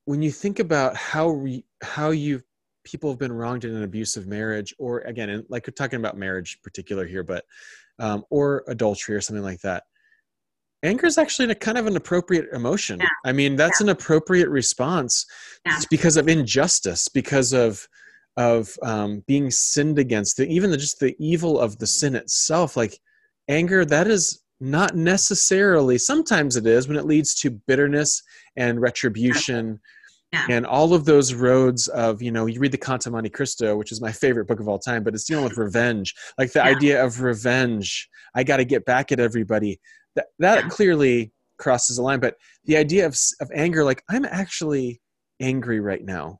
when you think about how re, how you people have been wronged in an abusive marriage or again like we're talking about marriage particular here but um, or adultery or something like that anger is actually a kind of an appropriate emotion. Yeah. i mean that's yeah. an appropriate response. Yeah. because of injustice because of of um, being sinned against the, even the, just the evil of the sin itself. Like anger that is not necessarily sometimes it is when it leads to bitterness and retribution and all of those roads of you know you read the Count of Monte Cristo which is my favorite book of all time but it's dealing with revenge. Like the idea of revenge. I got to get back at everybody that that yeah. clearly crosses a line but the idea of, of anger like i'm actually angry right now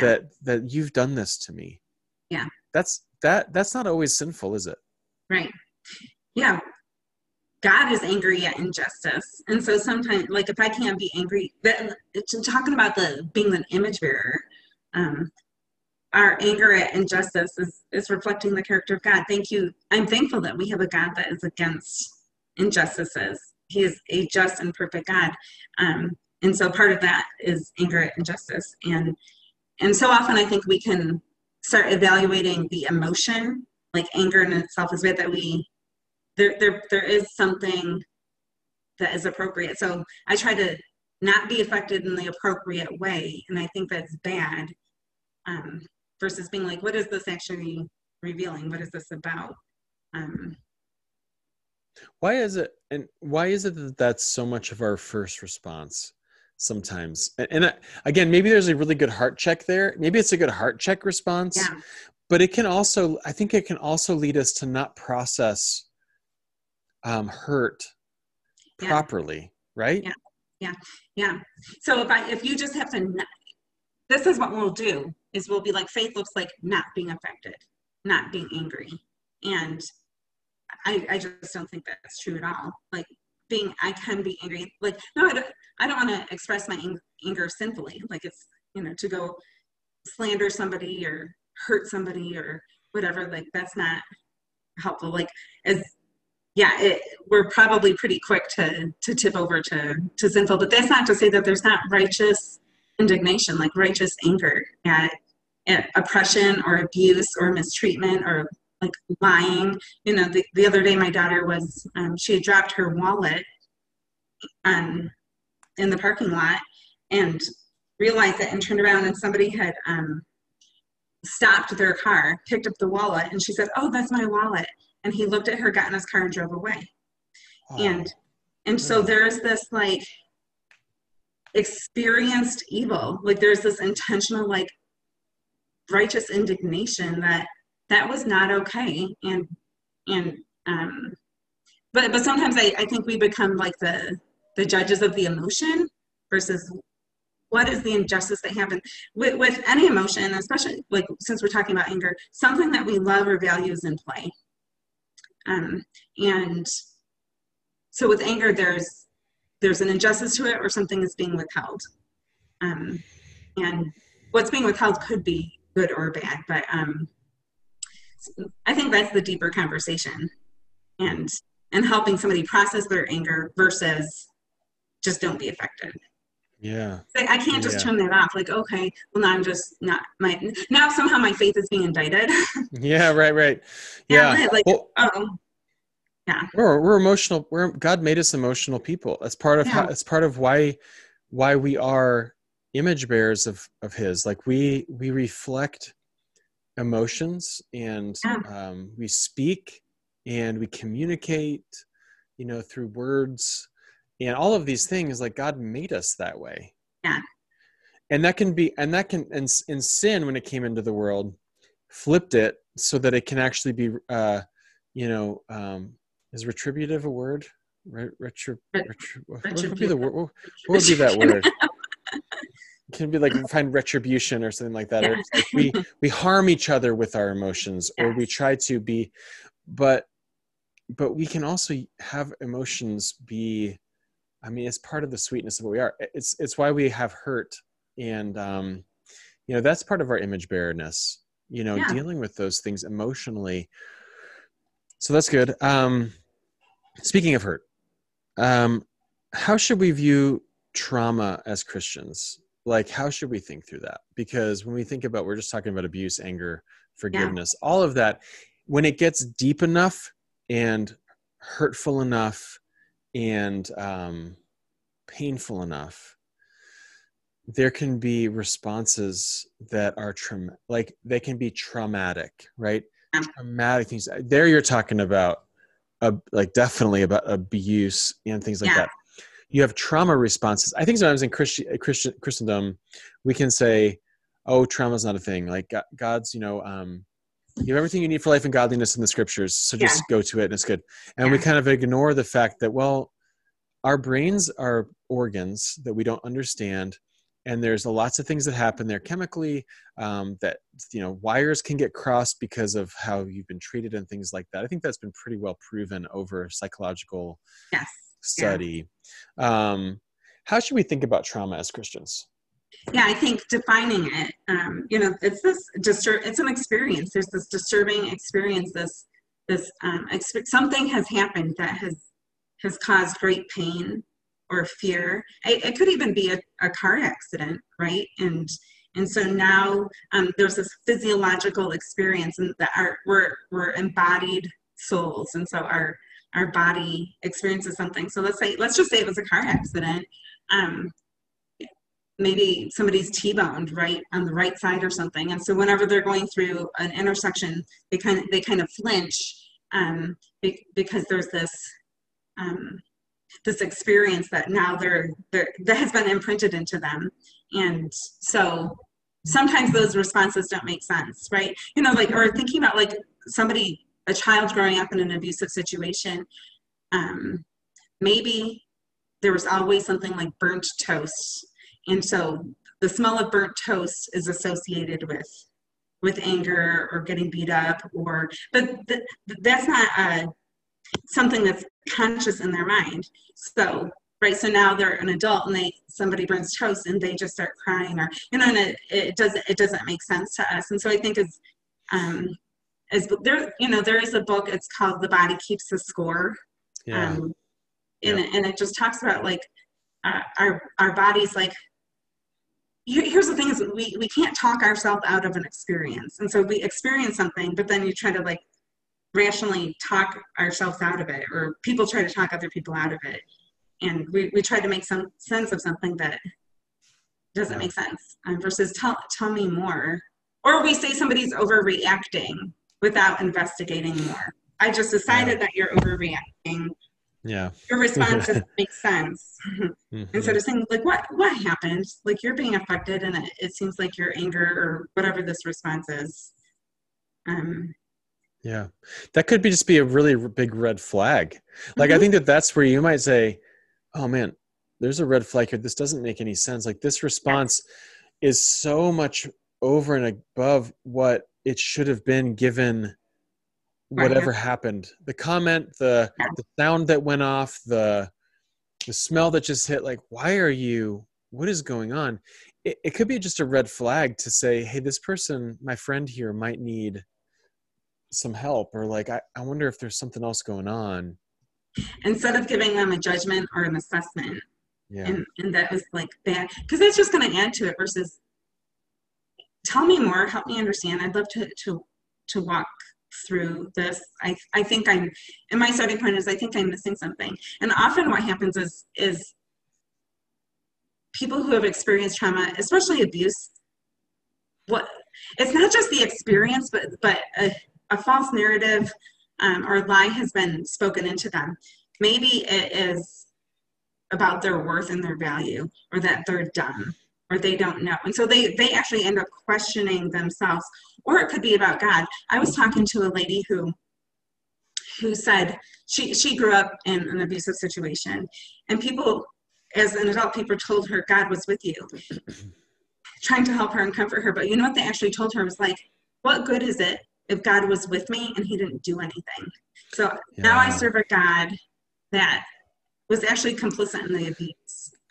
that that you've done this to me. Yeah. That's that that's not always sinful is it? Right. Yeah. God is angry at injustice. And so sometimes like if i can't be angry that talking about the being an image bearer um our anger at injustice is is reflecting the character of god. Thank you. I'm thankful that we have a god that is against injustices he is a just and perfect god um and so part of that is anger at injustice and and so often i think we can start evaluating the emotion like anger in itself is bad that we there there there is something that is appropriate. So I try to not be affected in the appropriate way, and I think that's bad. Um, versus being like, what is this actually revealing? What is this about? Um, why is it, and why is it that that's so much of our first response? Sometimes, and, and again, maybe there's a really good heart check there. Maybe it's a good heart check response, yeah. but it can also, I think, it can also lead us to not process um, hurt yeah. properly, right? Yeah, yeah, yeah. So if I if you just have to, this is what we'll do is we'll be like faith looks like not being affected, not being angry, and I I just don't think that's true at all. Like being I can be angry. Like no, I don't. I don't want to express my anger sinfully. Like it's you know to go slander somebody or hurt somebody or whatever. Like that's not helpful. Like as yeah, it, we're probably pretty quick to to tip over to to sinful. But that's not to say that there's not righteous indignation, like righteous anger at, at oppression or abuse or mistreatment or like lying. You know, the, the other day my daughter was um, she had dropped her wallet um, in the parking lot and realized it and turned around and somebody had um, stopped their car, picked up the wallet, and she said, "Oh, that's my wallet." and he looked at her got in his car and drove away oh. and and so there's this like experienced evil like there's this intentional like righteous indignation that that was not okay. And and um but but sometimes i i think we become like the the judges of the emotion versus what is the injustice that happened with, with any emotion especially like since we're talking about anger something that we love or value is in play. Um, and so with anger, there's there's an injustice to it, or something is being withheld. Um, and what's being withheld could be good or bad, but um, I think that's the deeper conversation, and and helping somebody process their anger versus just don't be affected. Yeah. Like, I can't just yeah. turn that off. Like, okay, well now I'm just not my now somehow my faith is being indicted. [LAUGHS] yeah, right, right. Yeah. yeah like, well, oh, yeah. We're, we're emotional. We're God made us emotional people. That's part of yeah. how. That's part of why why we are image bearers of of His. Like we we reflect emotions and yeah. um, we speak and we communicate you know through words. And all of these things like god made us that way. Yeah. And that can be and that can and, and sin when it came into the world flipped it so that it can actually be uh you know um is retributive a word? Retro, retro, what would be the word what would be that [LAUGHS] word it can be like find retribution or something like that yeah. or like we [LAUGHS] we harm each other with our emotions yes. or we try to be but but we can also have emotions be i mean it's part of the sweetness of what we are it's it's why we have hurt and um you know that's part of our image bearerness you know yeah. dealing with those things emotionally so that's good um speaking of hurt um how should we view trauma as christians like how should we think through that? Because when we think about we're just talking about abuse anger forgiveness yeah. all of that when it gets deep enough and hurtful enough and um, painful enough there can be responses that are trauma like they can be traumatic right? Traumatic things. There you're talking about uh, like definitely about abuse and things like yeah. that you have trauma responses i think sometimes in christian christian christendom we can say oh trauma is not a thing like god's you know um you have everything you need for life and godliness in the scriptures so just yeah. go to it and it's good and yeah. we kind of ignore the fact that well our brains are organs that we don't understand and there's lots of things that happen there chemically um, that you know wires can get crossed because of how you've been treated and things like that i think that's been pretty well proven over psychological yes. Study. Yeah. um, how should we think about trauma as christians? Yeah i think defining it um, you know it's this disturb it's an experience. There's this disturbing experience this this um, exp- something has happened that has has caused great pain or fear. It, it could even be a, a, car accident right? And and so now um, there's this physiological experience and that our we're, we're embodied souls. And so our our body experiences something so let's say let's just say it was a car accident um, maybe somebody's T-boned right on the right side or something. And so whenever they're going through an intersection, they kind of they kind of flinch um, because there's this um, this experience that now they're, they're that has been imprinted into them, and so sometimes those responses don't make sense, right? You know, like or thinking about like somebody a child growing up in an abusive situation. Um, maybe there was always something like burnt toast and so the smell of burnt toast is associated with with anger or getting beat up or but th- that's not uh, something that's conscious in their mind so right so now they're an adult and they somebody burns toast and they just start crying or you know and it, it doesn't it doesn't make sense to us and so i think as um as there you know there is a book it's called the body keeps the score. Yeah. um and, yeah. and it just talks about like uh, our our bodies like here's the thing is we, we can't talk ourselves out of an experience. And so we experience something but then you try to like rationally talk ourselves out of it or people try to talk other people out of it. And we, we try to make some sense of something that doesn't make sense um, versus tell, tell me more. Or we say somebody's overreacting without investigating more. I just decided yeah. that you're overreacting. Yeah. Your response doesn't [LAUGHS] make sense. Mm-hmm. instead of saying like what what happened? Like you're being affected and it, it seems like your anger or whatever this response is. Um yeah. That could be just be a really big red flag. Like mm-hmm. i think that that's where you might say oh man there's a red flag here. This doesn't make any sense. Like this response yeah. is so much over and above what it should have been given whatever happened. The comment the the sound that went off the the smell that just hit like why are you what is going on? It, it could be just a red flag to say hey this person my friend here might need some help or like I, I wonder if there's something else going on. Instead of giving them a judgment or an assessment. Yeah. and, and that was like bad because that's just going to add to it versus tell me more. Help me understand. I'd love to to to walk through this. I i think i'm and my starting point is i think i'm missing something. And often what happens is is people who have experienced trauma especially abuse what it's not just the experience but but a, a false narrative um, or lie has been spoken into them. Maybe it is about their worth and their value or that they're dumb or they don't know. And so they they actually end up questioning themselves. Or it could be about god. I was talking to a lady who who said she she grew up in an abusive situation. And people as an adult people told her god was with you [CLEARS THROAT] trying to help her and comfort her. But you know what they actually told her was like what good is it if god was with me and he didn't do anything? So yeah. now i serve a god that was actually complicit in the abuse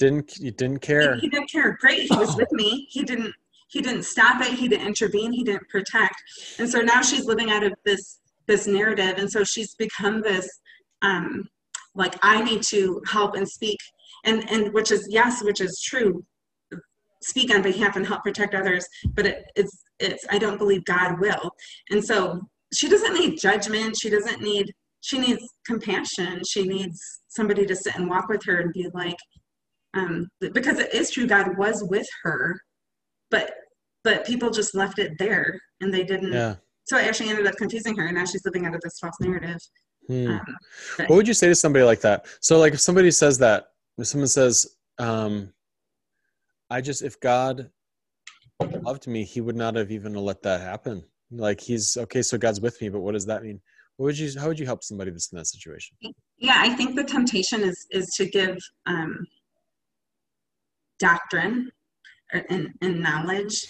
didn't you didn't care. He, he didn't care. Great he was with me. He didn't he didn't stop it. He didn't intervene. He didn't protect. And so now she's living out of this this narrative. And so she's become this um like i need to help and speak. And and which is yes which is true. Speak on behalf and help protect others. But it, it's it's i don't believe god will. And so she doesn't need judgment. She doesn't need she needs compassion. She needs somebody to sit and walk with her and be like um because it is true god was with her but but people just left it there and they didn't yeah so I actually ended up confusing her, and now she's living out of this false narrative. Hmm. Um, what would you say to somebody like that? So, like, if somebody says that, if someone says, um, "I just, if God loved me, He would not have even let that happen." Like, He's okay, so God's with me, but what does that mean? What would you? How would you help somebody that's in that situation? Yeah, I think the temptation is is to give um, doctrine and, and knowledge.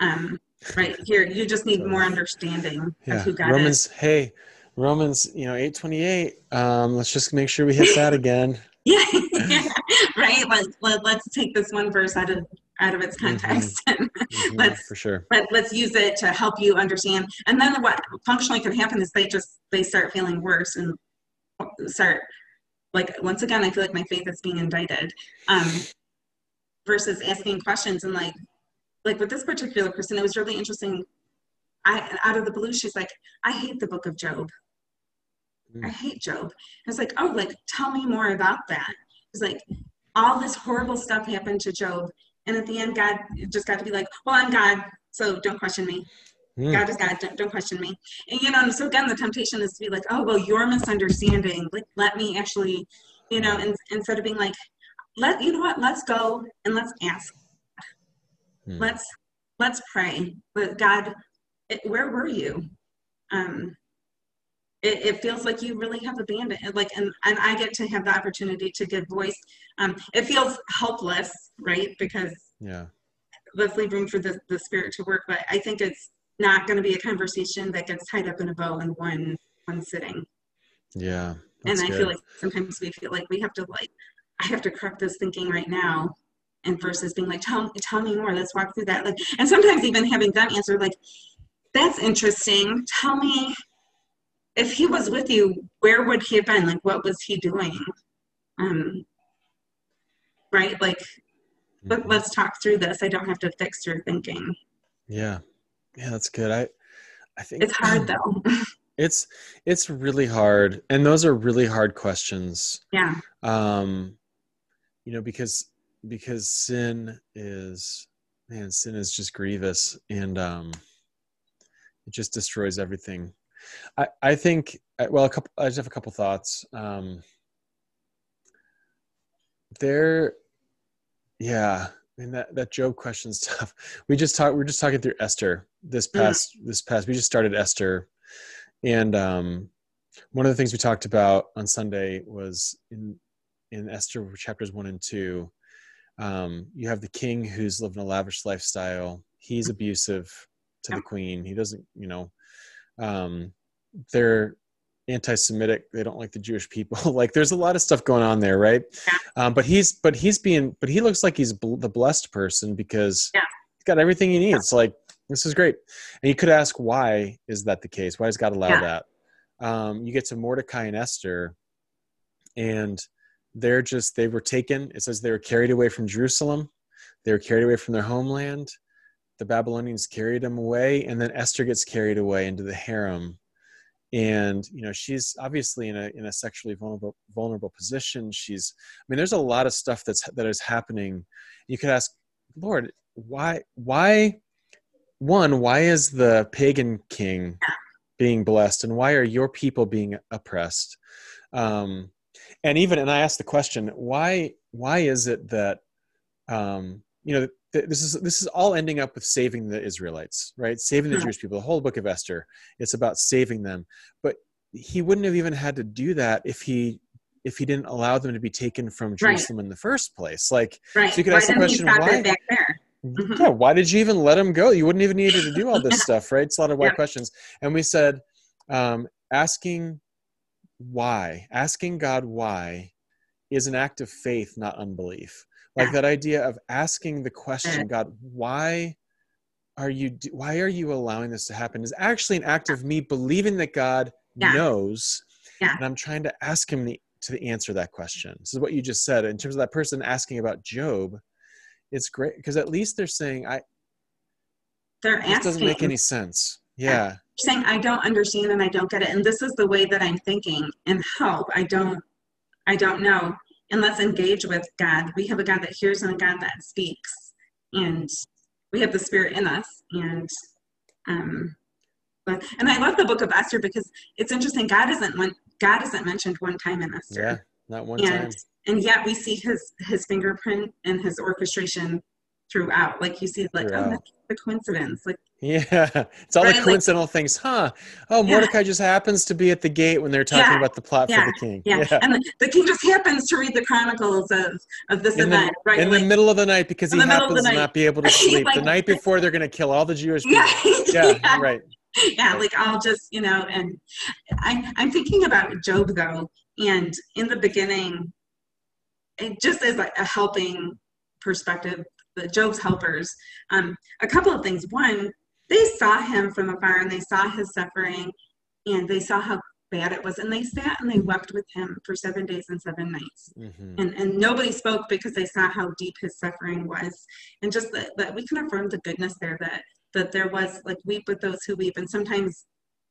Um, right here you just need more understanding yeah. of who god is. romans is. hey romans you know 828 um let's just make sure we hit that again [LAUGHS] yeah, yeah. [LAUGHS] right let, let, let's take this one verse out of out of its mm-hmm. context mm-hmm. mm-hmm. [LAUGHS] let's for sure let, let's use it to help you understand and then what functionally can happen is they just they start feeling worse and start like once again i feel like my faith is being indicted um versus asking questions and like like with this particular person, it was really interesting. I out of the blue, she's like, I hate the book of Job. Mm. I hate Job. I was like, oh, like tell me more about that. It's like all this horrible stuff happened to Job, and at the end, God just got to be like, well, I'm God, so don't question me. Mm. God is God, don't, don't question me. And you know, so again, the temptation is to be like, oh, well, you're misunderstanding. Like, let me actually, you know, and, instead of being like, let you know what, let's go and let's ask Hmm. Let's let's pray. But God, it, where were you? Um, it, it, feels like you really have abandoned like and, and i get to have the opportunity to give voice um, it feels helpless right because yeah let's leave room for the, the spirit to work but i think it's not going to be a conversation that gets tied up in a bow in one one sitting yeah and i good. feel like sometimes we feel like we have to like i have to correct this thinking right now and versus being like tell, tell me more let's walk through that like and sometimes even having them answer like that's interesting. Tell me if he was with you where would he have been? Like what was he doing? Um right? Like but mm-hmm. let's talk through this. I don't have to fix your thinking. Yeah. Yeah that's good. I i think it's hard [CLEARS THROAT] though. It's it's really hard and those are really hard questions. Yeah. Um you know because because sin is man sin is just grievous and um it just destroys everything i i think well a couple i just have a couple thoughts um there yeah I mean that that Job question [LAUGHS] stuff. We just talked. We are just talking through Esther this mm. past this past. We just started Esther, and um, one of the things we talked about on Sunday was in in Esther chapters one and two um, you have the king who's living a lavish lifestyle. He's abusive to the queen. He doesn't, you know, um, they're anti-Semitic. They don't like the Jewish people. [LAUGHS] like, there's a lot of stuff going on there, right? Um, but he's, but he's being, but he looks like he's bl- the blessed person because yeah. he's got everything he needs. Like, this is great. And you could ask, why is that the case? Why does God allow yeah. that? Um, you get to Mordecai and Esther, and they're just they were taken it says they were carried away from jerusalem. They were carried away from their homeland. The babylonians carried them away and then esther gets carried away into the harem. And you know she's obviously in a in a sexually vulnerable vulnerable position. She's i mean there's a lot of stuff that's that is happening. You could ask lord why why one why is the pagan king being blessed and why are your people being oppressed? Um, and even and I asked the question, why why is it that um, you know th- this is this is all ending up with saving the Israelites, right? Saving the Jewish people. The whole book of Esther, it's about saving them. But he wouldn't have even had to do that if he if he didn't allow them to be taken from Jerusalem right. in the first place. Like, right. so you could why ask the question, why? Mm-hmm. Yeah, why did you even let him go? You wouldn't even need to do all this [LAUGHS] stuff, right? It's a lot of why yeah. questions. And we said, um, asking why, asking God why is an act of faith, not unbelief. Like yeah. that idea of asking the question, God, why are you why are you allowing this to happen is actually an act of me believing that God yeah. knows yeah. and I'm trying to ask him the, to answer that question. This is what you just said in terms of that person asking about Job. It's great because at least they're saying I. They're this doesn't make any sense. Yeah. saying I don't understand and I don't get it, and this is the way that I'm thinking. And help, I don't, I don't know. And let's engage with God. We have a God that hears and a God that speaks, and we have the Spirit in us. And um, but and I love the Book of Esther because it's interesting. God isn't one. God isn't mentioned one time in Esther. Yeah, not one and, time. And yet we see his his fingerprint and his orchestration throughout. Like you see, like oh, throughout. oh, that's the coincidence. Like yeah, it's all right? the coincidental like, things, huh? Oh, Mordecai yeah. just happens to be at the gate when they're talking yeah. about the plot yeah. for the king. Yeah, and the, the, king just happens to read the chronicles of of this in event, the, right? In like, the middle of the night because he happens to not be able to [LAUGHS] sleep like, the night before they're going to kill all the Jewish [LAUGHS] people. Yeah, yeah, right. Yeah, like I'll just you know, and I I'm thinking about Job though, and in the beginning, it just as a, a helping perspective the Job's helpers, um, a couple of things. One, they saw him from afar and they saw his suffering and they saw how bad it was and they sat and they wept with him for seven days and seven nights. Mm-hmm. and and nobody spoke because they saw how deep his suffering was. And just that, that we can affirm the goodness there that that there was like weep with those who weep. And sometimes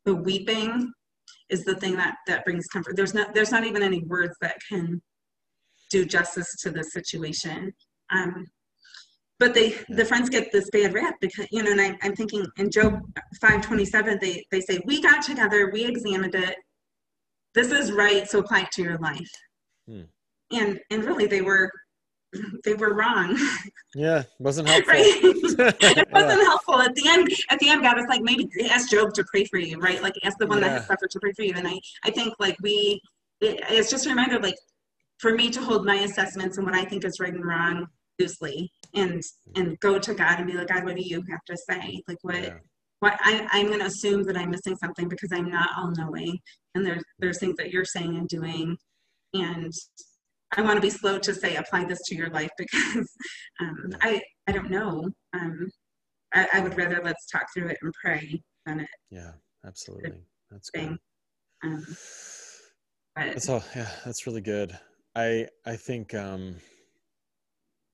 the weeping is the thing that that brings comfort. There's not there's not even any words that can do justice to the situation. Um but they the friends get this bad rap because you know and I, i'm thinking in job 527 they they say we got together we examined it this is right so apply it to your life hmm. and and really they were they were wrong yeah wasn't [LAUGHS] helpful right? [LAUGHS] it wasn't yeah. helpful at the end at the end god was like maybe ask job to pray for you right like ask the one yeah. that has suffered to pray for you and i i think like we it, it's just a reminder like for me to hold my assessments and what i think is right and wrong loosely and and go to God and be like, God, what do you have to say? Like what yeah. what I, I'm gonna assume that I'm missing something because I'm not all knowing and there's there's things that you're saying and doing and I want to be slow to say apply this to your life [LAUGHS] because um, I I don't know. Um, I, I, would rather let's talk through it and pray than it. Yeah, absolutely. That's good. Um, but, that's all. Yeah, that's really good. I I think um,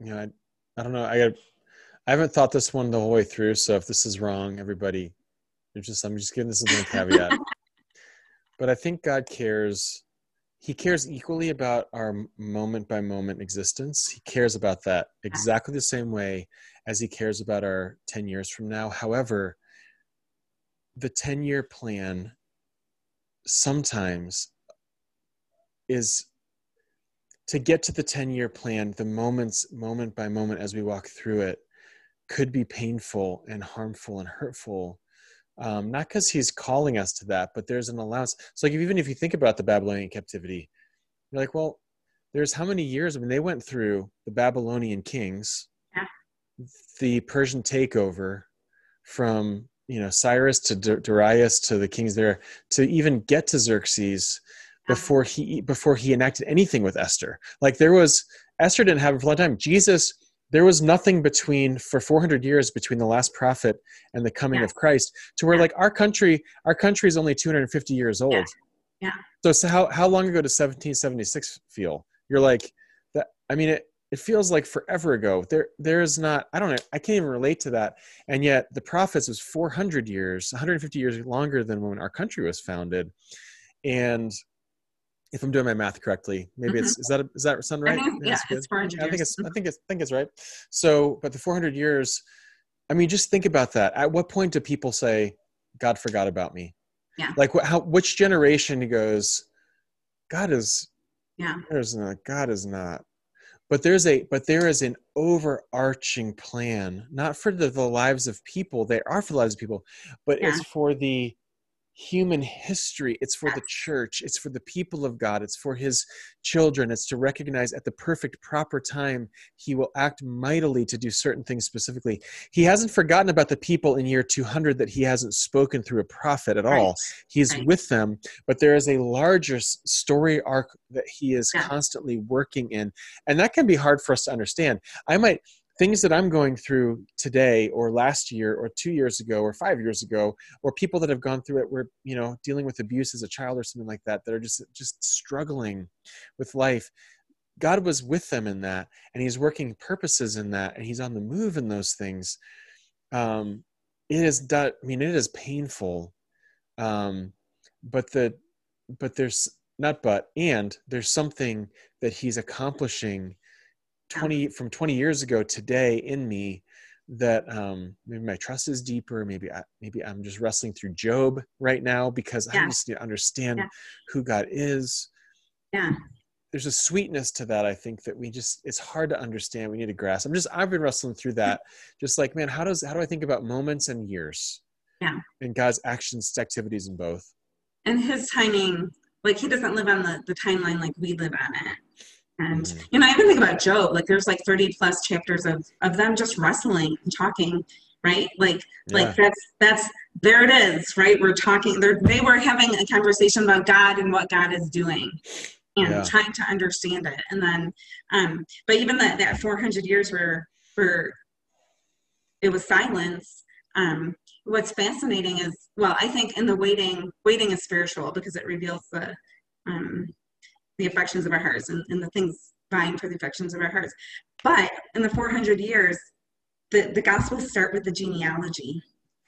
you know I I don't know. I got. I haven't thought this one the whole way through. So if this is wrong, everybody, just I'm just giving this as a caveat. [LAUGHS] but I think God cares. He cares equally about our moment by moment existence. He cares about that exactly the same way as he cares about our 10 years from now. However, the 10 year plan sometimes is to get to the 10 year plan the moments moment by moment as we walk through it could be painful and harmful and hurtful. Um, not because he's calling us to that but there's an allowance. So like even if you think about the babylonian captivity you're like well there's how many years? I mean they went through the babylonian kings yeah. the persian takeover from you know cyrus to darius to the kings there to even get to xerxes before he before he enacted anything with Esther. Like there was Esther didn't have it for a long time. Jesus, there was nothing between for 400 years between the last prophet and the coming yeah. of Christ to where yeah. like our country our country is only 250 years old. Yeah. yeah. So, so how how long ago does 1776 feel? You're like that. I mean it. It feels like forever ago. There, there is not. I don't know. I can't even relate to that. And yet, the prophets was 400 years, 150 years longer than when our country was founded. And if I'm doing my math correctly, maybe mm-hmm. it's is that is that sound right? yeah, it's 400 years. I think it's I think it's I think it's right. So, but the 400 years, I mean, just think about that. At what point do people say, "God forgot about me"? Yeah. Like, how which generation goes, God is yeah. There's not God is not. But there's a but there is an overarching plan, not for the, the lives of people. They are for the lives of people, but Yeah. it's for the human history. It's for the church. It's for the people of God. It's for his children. It's to recognize at the perfect proper time he will act mightily to do certain things specifically. He hasn't forgotten about the people in year 200 that he hasn't spoken through a prophet at all. He's Right. with them, but there is a larger story arc that he is Yeah. constantly working in. And that can be hard for us to understand. I might, things that I'm going through today or last year or two years ago or five years ago, or people that have gone through it were, you know, dealing with abuse as a child or something like that, that are just, just struggling with life. God was with them in that, and He's working purposes in that, and He's on the move in those things. Um, it is I mean, it is painful, um, but the but there's not but and there's something that He's accomplishing twenty from twenty years ago today in me that um, maybe my trust is deeper. Maybe I, maybe I'm just wrestling through Job right now because I just need to understand Yeah. who God is Yeah. there's a sweetness to that i think that we just it's hard to understand we need to grasp i'm just i've been wrestling through that just like man how does how do i think about moments and years Yeah. and god's actions activities in both and his timing like he doesn't live on the, the timeline like we live on it and Mhm. you know i even think about job like there's like 30 plus chapters of of them just wrestling and talking right like like that's that's there it is right we're talking they they were having a conversation about god and what god is doing and Yeah. trying to understand it and then um but even that that 400 years where where it was silence um what's fascinating is well i think in the waiting waiting is spiritual because it reveals the um the affections of our hearts and, and the things vying for the affections of our hearts. But in the 400 years the the gospels start with the genealogy.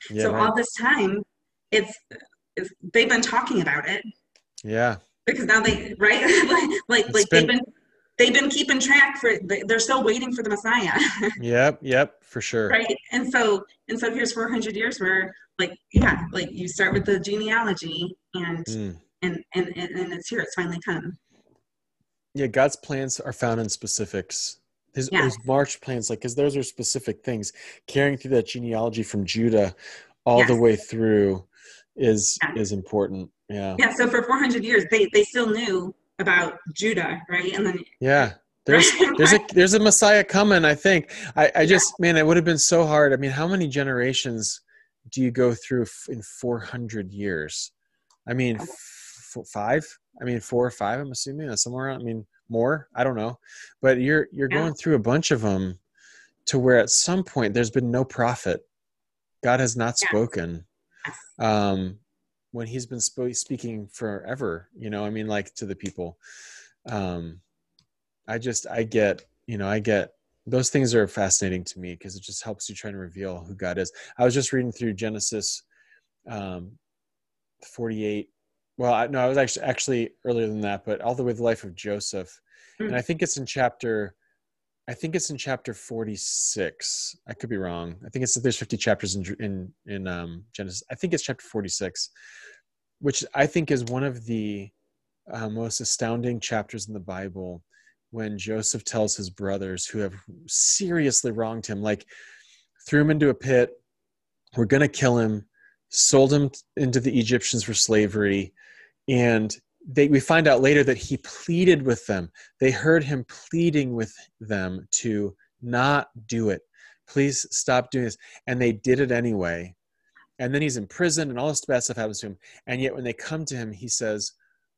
Yeah so right. all this time it's, it's they've been talking about it. Yeah. Because now they right? [LAUGHS] Like like, like been, they've been they've been keeping track for they- they're still waiting for the messiah. [LAUGHS] Yep yep for sure. Right? And so and so here's 400 years where like yeah like you start with the genealogy and Mm. and, and and and it's here it's finally come yeah god's plans are found in specifics. His, Yeah. his march plans like because those are specific things. Carrying through that genealogy from judah all the way through is Yeah. is important. Yeah. Yeah so for 400 years they they still knew about judah right? And then yeah. There's [LAUGHS] there's a there's a messiah coming i think. I i just man it would have been so hard. I mean how many generations do you go through in 400 years? I mean oh. f- five i mean four or five i'm assuming or somewhere around- i mean more i don't know but you're you're Yeah. going through a bunch of them to where at some point there's been no prophet god has not Yeah. spoken um when he's been sp- speaking forever you know i mean like to the people um I just I get you know I get those things are fascinating to me because it just helps you try and reveal who God is. I was just reading through Genesis um, 48. Well, I, no, I was actually actually earlier than that, but all the way the life of Joseph, and Mm. I think it's in chapter. I think it's in chapter 46. I could be wrong. I think it's there's 50 chapters in in in um, Genesis. I think it's chapter 46, which I think is one of the uh, most astounding chapters in the Bible when Joseph tells his brothers who have seriously wronged him, like threw him into a pit, we're going to kill him, sold him into the Egyptians for slavery, and they, we find out later that he pleaded with them. They heard him pleading with them to not do it. Please stop doing this. And they did it anyway. And then he's in prison and all this bad stuff happens to him. And yet when they come to him, he says,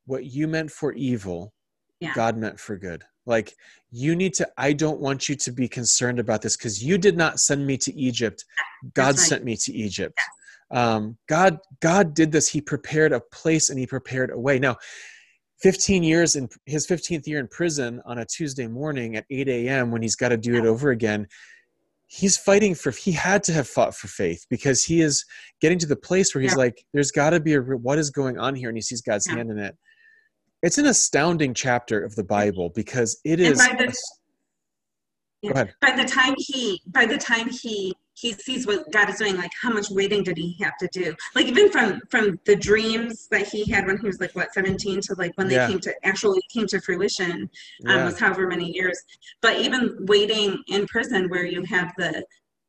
What you meant for evil, Yeah. God meant for good. Like you need to, I don't want you to be concerned about this because you did not send me to Egypt. God right. sent me to Egypt. Um, God, God did this. He prepared a place and he prepared a way. Now, 15 years in his 15th year in prison on a Tuesday morning at 8 a.m. when he's got to do it over again, he's fighting for, he had to have fought for faith because he is getting to the place where he's Yeah. like, there's got to be a, what is going on here? And he sees God's Yeah. hand in it. It's an astounding chapter of the Bible because it is. by the- Yeah. Go ahead. by the time he by the time he he sees what God is doing. Like, how much waiting did he have to do? Like, even from from the dreams that he had when he was like what seventeen to like when they Yeah. came to actually came to fruition um, Yeah. was however many years. But even waiting in prison, where you have the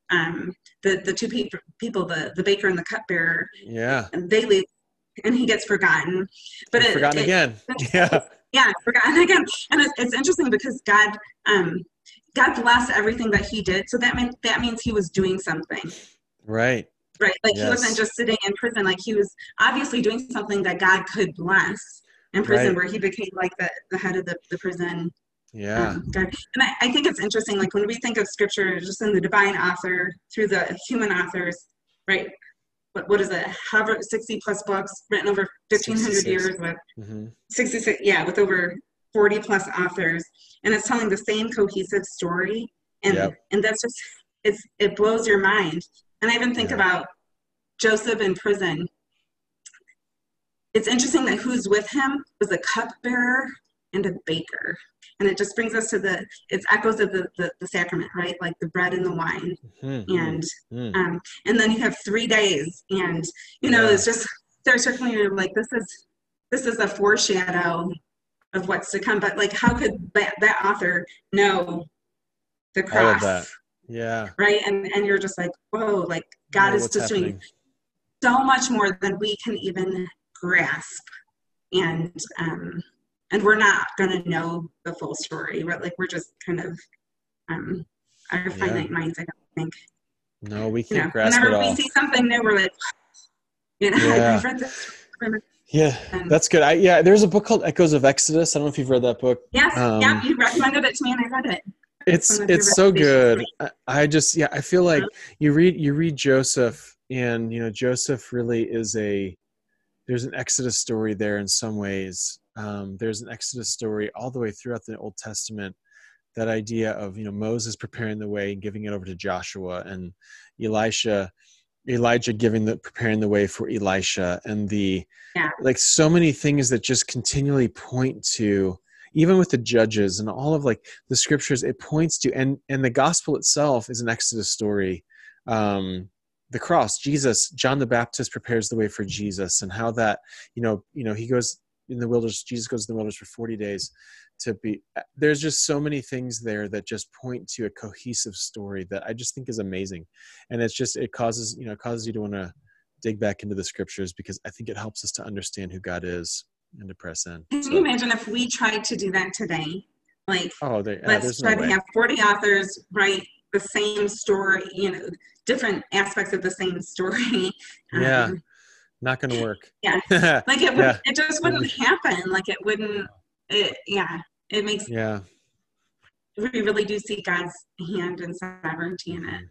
um, the the two people, people the the baker and the cupbearer, Yeah. and they leave, and he gets forgotten. But it, Forgotten it- again. [LAUGHS] Yeah. yeah, forgotten again. And it's, it's interesting because God, um, God bless everything that He did. So that meant that means He was doing something, Right. right? Like He wasn't just sitting in prison. Like He was obviously doing something that God could bless in prison, Right. where He became like the, the head of the, the prison. Yeah. Um, And I, I think it's interesting. Like when we think of Scripture, just in the divine author through the human authors, right? What, what is it? However, sixty plus books written over fifteen hundred 66. years with hmm 66 yeah with over 40 plus authors and it's telling the same cohesive story and Yep. and that's just it's it blows your mind and i even think Yeah. about joseph in prison it's interesting that who's with him was a cupbearer and a baker and it just brings us to the it's echoes of the, the, the sacrament right like the bread and the wine and Mm. um, and then you have three days and you know Yeah. it's just there's certainly you're like this is this is a foreshadow of what's to come but like how could that, that author know the All cross. Yeah. right? And and you're just like whoa like god is just doing so much more than we can even grasp. And um and we're not to know the full story right like we're just kind of um our finite minds i don't think. No, we can't know, grasp it whenever we see something new, we're like, [SIGHS] you know, Yeah. [LAUGHS] I've read this. Yeah, And- that's good. I, yeah, there's a book called Echoes of Exodus. I don't know if you've read that book. Yes, Um, yeah, you recommended it to me and I read it. It's one of your it's so good. I, I just yeah, I feel like Uh-huh. you read you read Joseph, and you know Joseph really is a there's an Exodus story there in some ways. Um, there's an Exodus story all the way throughout the Old Testament. That idea of you know Moses preparing the way and giving it over to Joshua, and Elisha, Elijah giving the preparing the way for Elisha, and the Yeah. like so many things that just continually point to even with the judges and all of like the scriptures it points to and and the gospel itself is an exodus story um the cross jesus john the baptist prepares the way for jesus and how that you know you know he goes in the wilderness jesus goes in the wilderness for 40 days to be there's just so many things there that just point to a cohesive story that i just think is amazing and it's just it causes you know it causes you to want to dig back into the scriptures because i think it helps us to understand who god is and to press in Can So- you imagine if we tried to do that today? Like, oh yeah, let's try no to have 40 authors write the same story, you know, different aspects of the same story. [LAUGHS] Yeah. Um, not gonna work Yeah. yeah [LAUGHS] like it would, Yeah. it just wouldn't happen. Like it wouldn't, it, yeah, it makes, yeah. We really do see God's hand and sovereignty in it.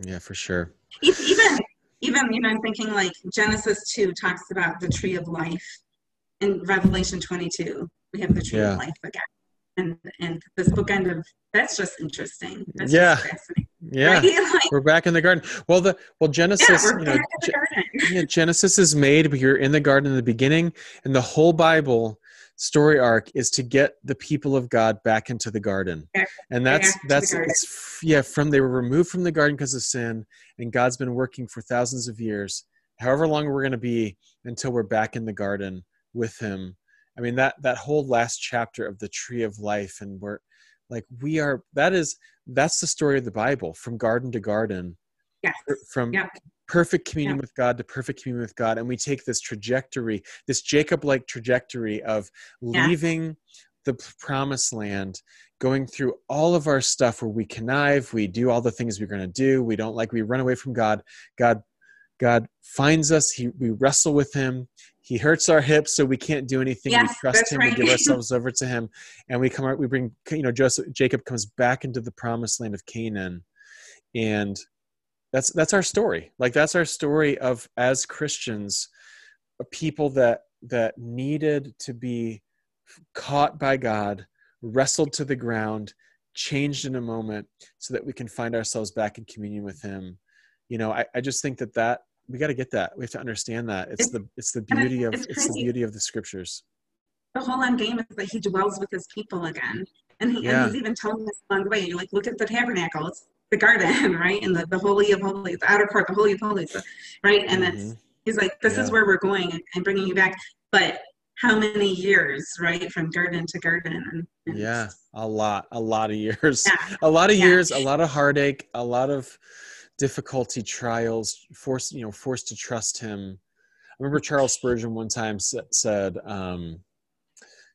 Mm-hmm. yeah for sure. Even even you know i'm thinking like genesis 2 talks about the tree of life. In revelation 22 we have the tree Yeah. of life again. And and this bookend of that's just interesting. That's Yeah. just fascinating. Yeah. Right? [LAUGHS] like, we're back in the garden. Well the well genesis we're you know Ge- yeah, genesis is made but you're in the garden in the beginning. And the whole bible story arc is to get the people of god back into the garden. And that's back to the that's it's yeah from they were removed from the garden because of sin and god's been working for thousands of years. However long we're going to be until we're back in the garden with him. I mean that that whole last chapter of the tree of life and we're like we are that is that's the story of the bible from garden to garden. Yes. From Yeah. Perfect communion Yeah. with God to perfect communion with God. And we take this trajectory, this Jacob like trajectory of Yeah. leaving the promised land, going through all of our stuff where we connive, we do all the things we're going to do, we don't like, we run away from God. God. God finds us. He, we wrestle with him. He hurts our hips, so we can't do anything. we trust him. right. We give [LAUGHS] ourselves over to him, and we come out. We bring, you know, Joseph, Jacob comes back into the promised land of Canaan, and that's that's our story. Like that's our story of as christians people that that needed to be caught by god wrestled to the ground changed in a moment so that we can find ourselves back in communion with him. You know i, I just think that that we got to get that. We have to understand that. It's It's- the it's the beauty of it's it's the beauty of the scriptures. The whole end game is that he dwells with his people again and, he, Yeah. and he's even telling us along the way you like look at the tabernacles the garden, [LAUGHS] right? And the, the holy of holies, the outer court, the holy of holies, right? And mm-hmm. he's like, this yeah. is where we're going and bringing you back. But how many years, right, from garden to garden? And, and yeah, a lot, a lot of years, yeah. [LAUGHS] a lot of yeah. years, a lot of heartache, a lot of difficulty, trials, forced, you know, forced to trust him. I remember Charles Spurgeon one time said, um,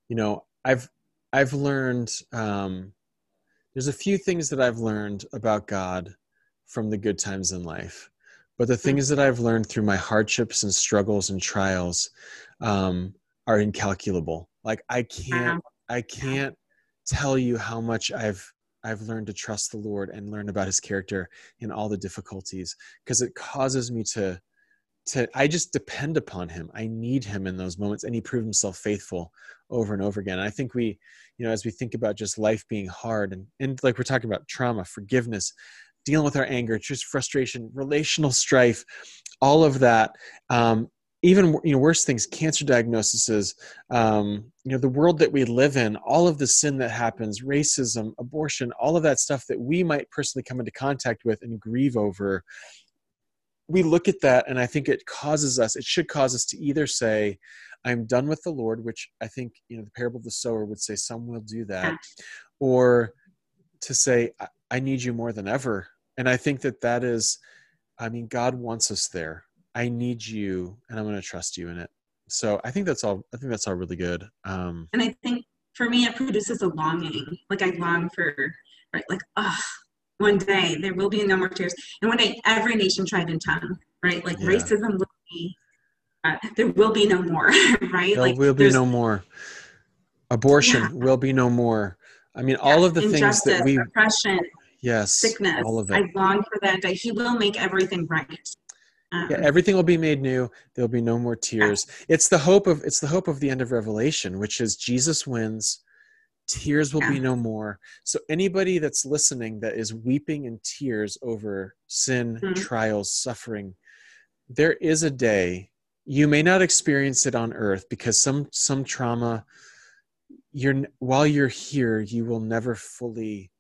you know, I've I've learned um, there's a few things that I've learned about God from the good times in life, but the things that I've learned through my hardships and struggles and trials um, are incalculable. Like I can't I can't tell you how much I've I've learned to trust the Lord and learn about his character in all the difficulties because it causes me to to I just depend upon him. I need him in those moments and he proved himself faithful over and over again. I think we, you know, as we think about just life being hard and and like we're talking about trauma, forgiveness, dealing with our anger, just frustration, relational strife, all of that um, even you know worse things cancer diagnoses um, you know the world that we live in all of the sin that happens racism abortion all of that stuff that we might personally come into contact with and grieve over we look at that and i think it causes us it should cause us to either say i'm done with the lord which i think you know the parable of the sower would say some will do that or to say i need you more than ever and i think that that is i mean god wants us there I need you and I'm going to trust you in it. So I think that's all, I think that's all really good. Um, and I think for me, it produces a longing. Like I long for, right? Like, ah, oh, one day there will be no more tears. And one day every nation, tribe, and tongue, right? Like yeah. racism will be, uh, there will be no more, [LAUGHS] right? There like will be no more. Abortion yeah. will be no more. I mean, all of the things that we, oppression, yes, sickness, all of it. I long for that day. He will make everything right yeah, um, everything will be made new. There'll be no more tears. It's the hope of it's the hope of the end of Revelation, which is Jesus wins. Tears will yeah. be no more. So anybody that's listening that is weeping in tears over sin, mm-hmm. trials, suffering, there is a day you may not experience it on earth because some some trauma you're while you're here you will never fully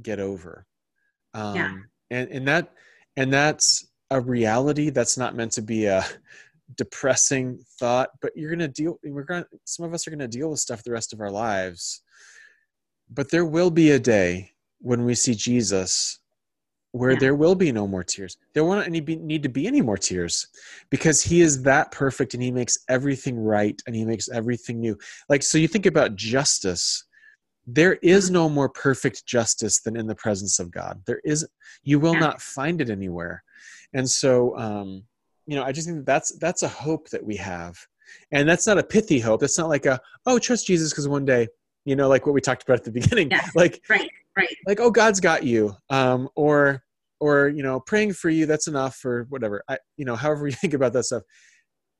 get over um yeah. and and that and that's a reality that's not meant to be a [LAUGHS] depressing thought but you're going to deal we're going to some of us are going to deal with stuff the rest of our lives but there will be a day when we see jesus where yeah. there will be no more tears. There won't any be, need to be any more tears because he is that perfect and he makes everything right and he makes everything new. Like so you think about justice. There is no more perfect justice than in the presence of god. There is you will not find it anywhere. And so um, you know i just think that that's that's a hope that we have. And that's not a pithy hope. That's not like a oh trust jesus because one day you know like what we talked about at the [LAUGHS] beginning yes, like right right like oh god's got you um, or or you know praying for you that's enough or whatever i you know however [LAUGHS] you think about that stuff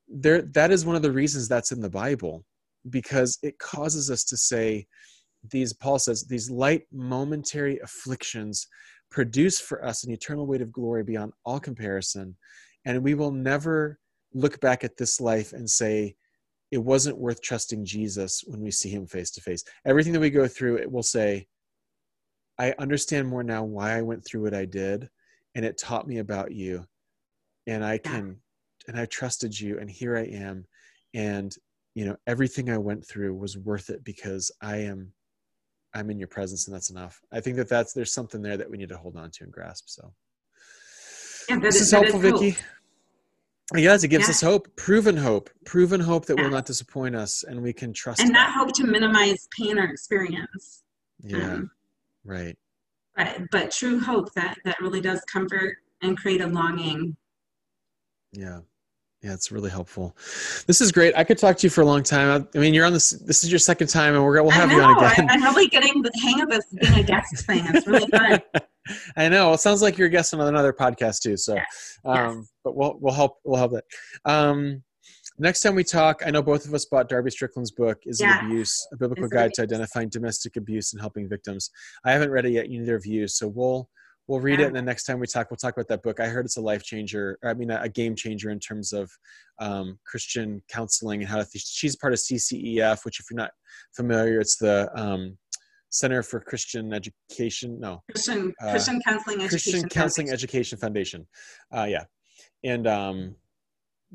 there that is one of the reasons that's in the bible because it causes us to say these paul says these light momentary afflictions produce for us an eternal weight of glory beyond all comparison. And we will never look back at this life and say, it wasn't worth trusting Jesus when we see him face to face. Everything that we go through, it will say, I understand more now why I went through what I did, and it taught me about you. And I can, and I trusted you, and here I am. And, you know, everything I went through was worth it because I am I'm in your presence and that's enough. I think that that's there's something there that we need to hold on to and grasp. So yeah, this is, is helpful, is Yes, it gives yeah. us hope, proven hope, proven hope that yeah. will not disappoint us, and we can trust. And not hope to minimize pain or experience. Yeah, um, right. But but true hope that that really does comfort and create a longing. Yeah. Yeah, it's really helpful. This is great. I could talk to you for a long time. I, I mean, you're on this. This is your second time, and we're we'll have know, you on again. I, am really getting the hang of this being a guest thing. It's really [LAUGHS] fun. [LAUGHS] I know. Well, it sounds like you're a guest on another podcast too. So, yes. Um, yes. but we'll we'll help we'll help that. Um, next time we talk, I know both of us bought Darby Strickland's book, "Is yeah. It Abuse: A Biblical Guide to Identifying Domestic Abuse and Helping Victims." I haven't read it yet. Neither of you. So we'll we'll read yeah. it and the next time we talk we'll talk about that book i heard it's a life changer i mean a, game changer in terms of um, christian counseling and how to th- she's part of ccef which if you're not familiar it's the um, Center for Christian Education. No, Christian uh, Christian Counseling Education. Christian Counseling Foundation. Education Foundation. Uh, yeah, and um,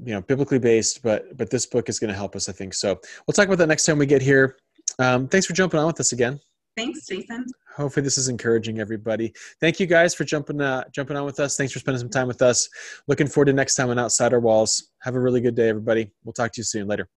you know, biblically based, but but this book is going to help us, I think. So we'll talk about that next time we get here. Um, thanks for jumping on with us again. Thanks, Jason. Hopefully, this is encouraging everybody. Thank you guys for jumping uh, jumping on with us. Thanks for spending some time with us. Looking forward to next time on Outside Our Walls. Have a really good day, everybody. We'll talk to you soon. Later.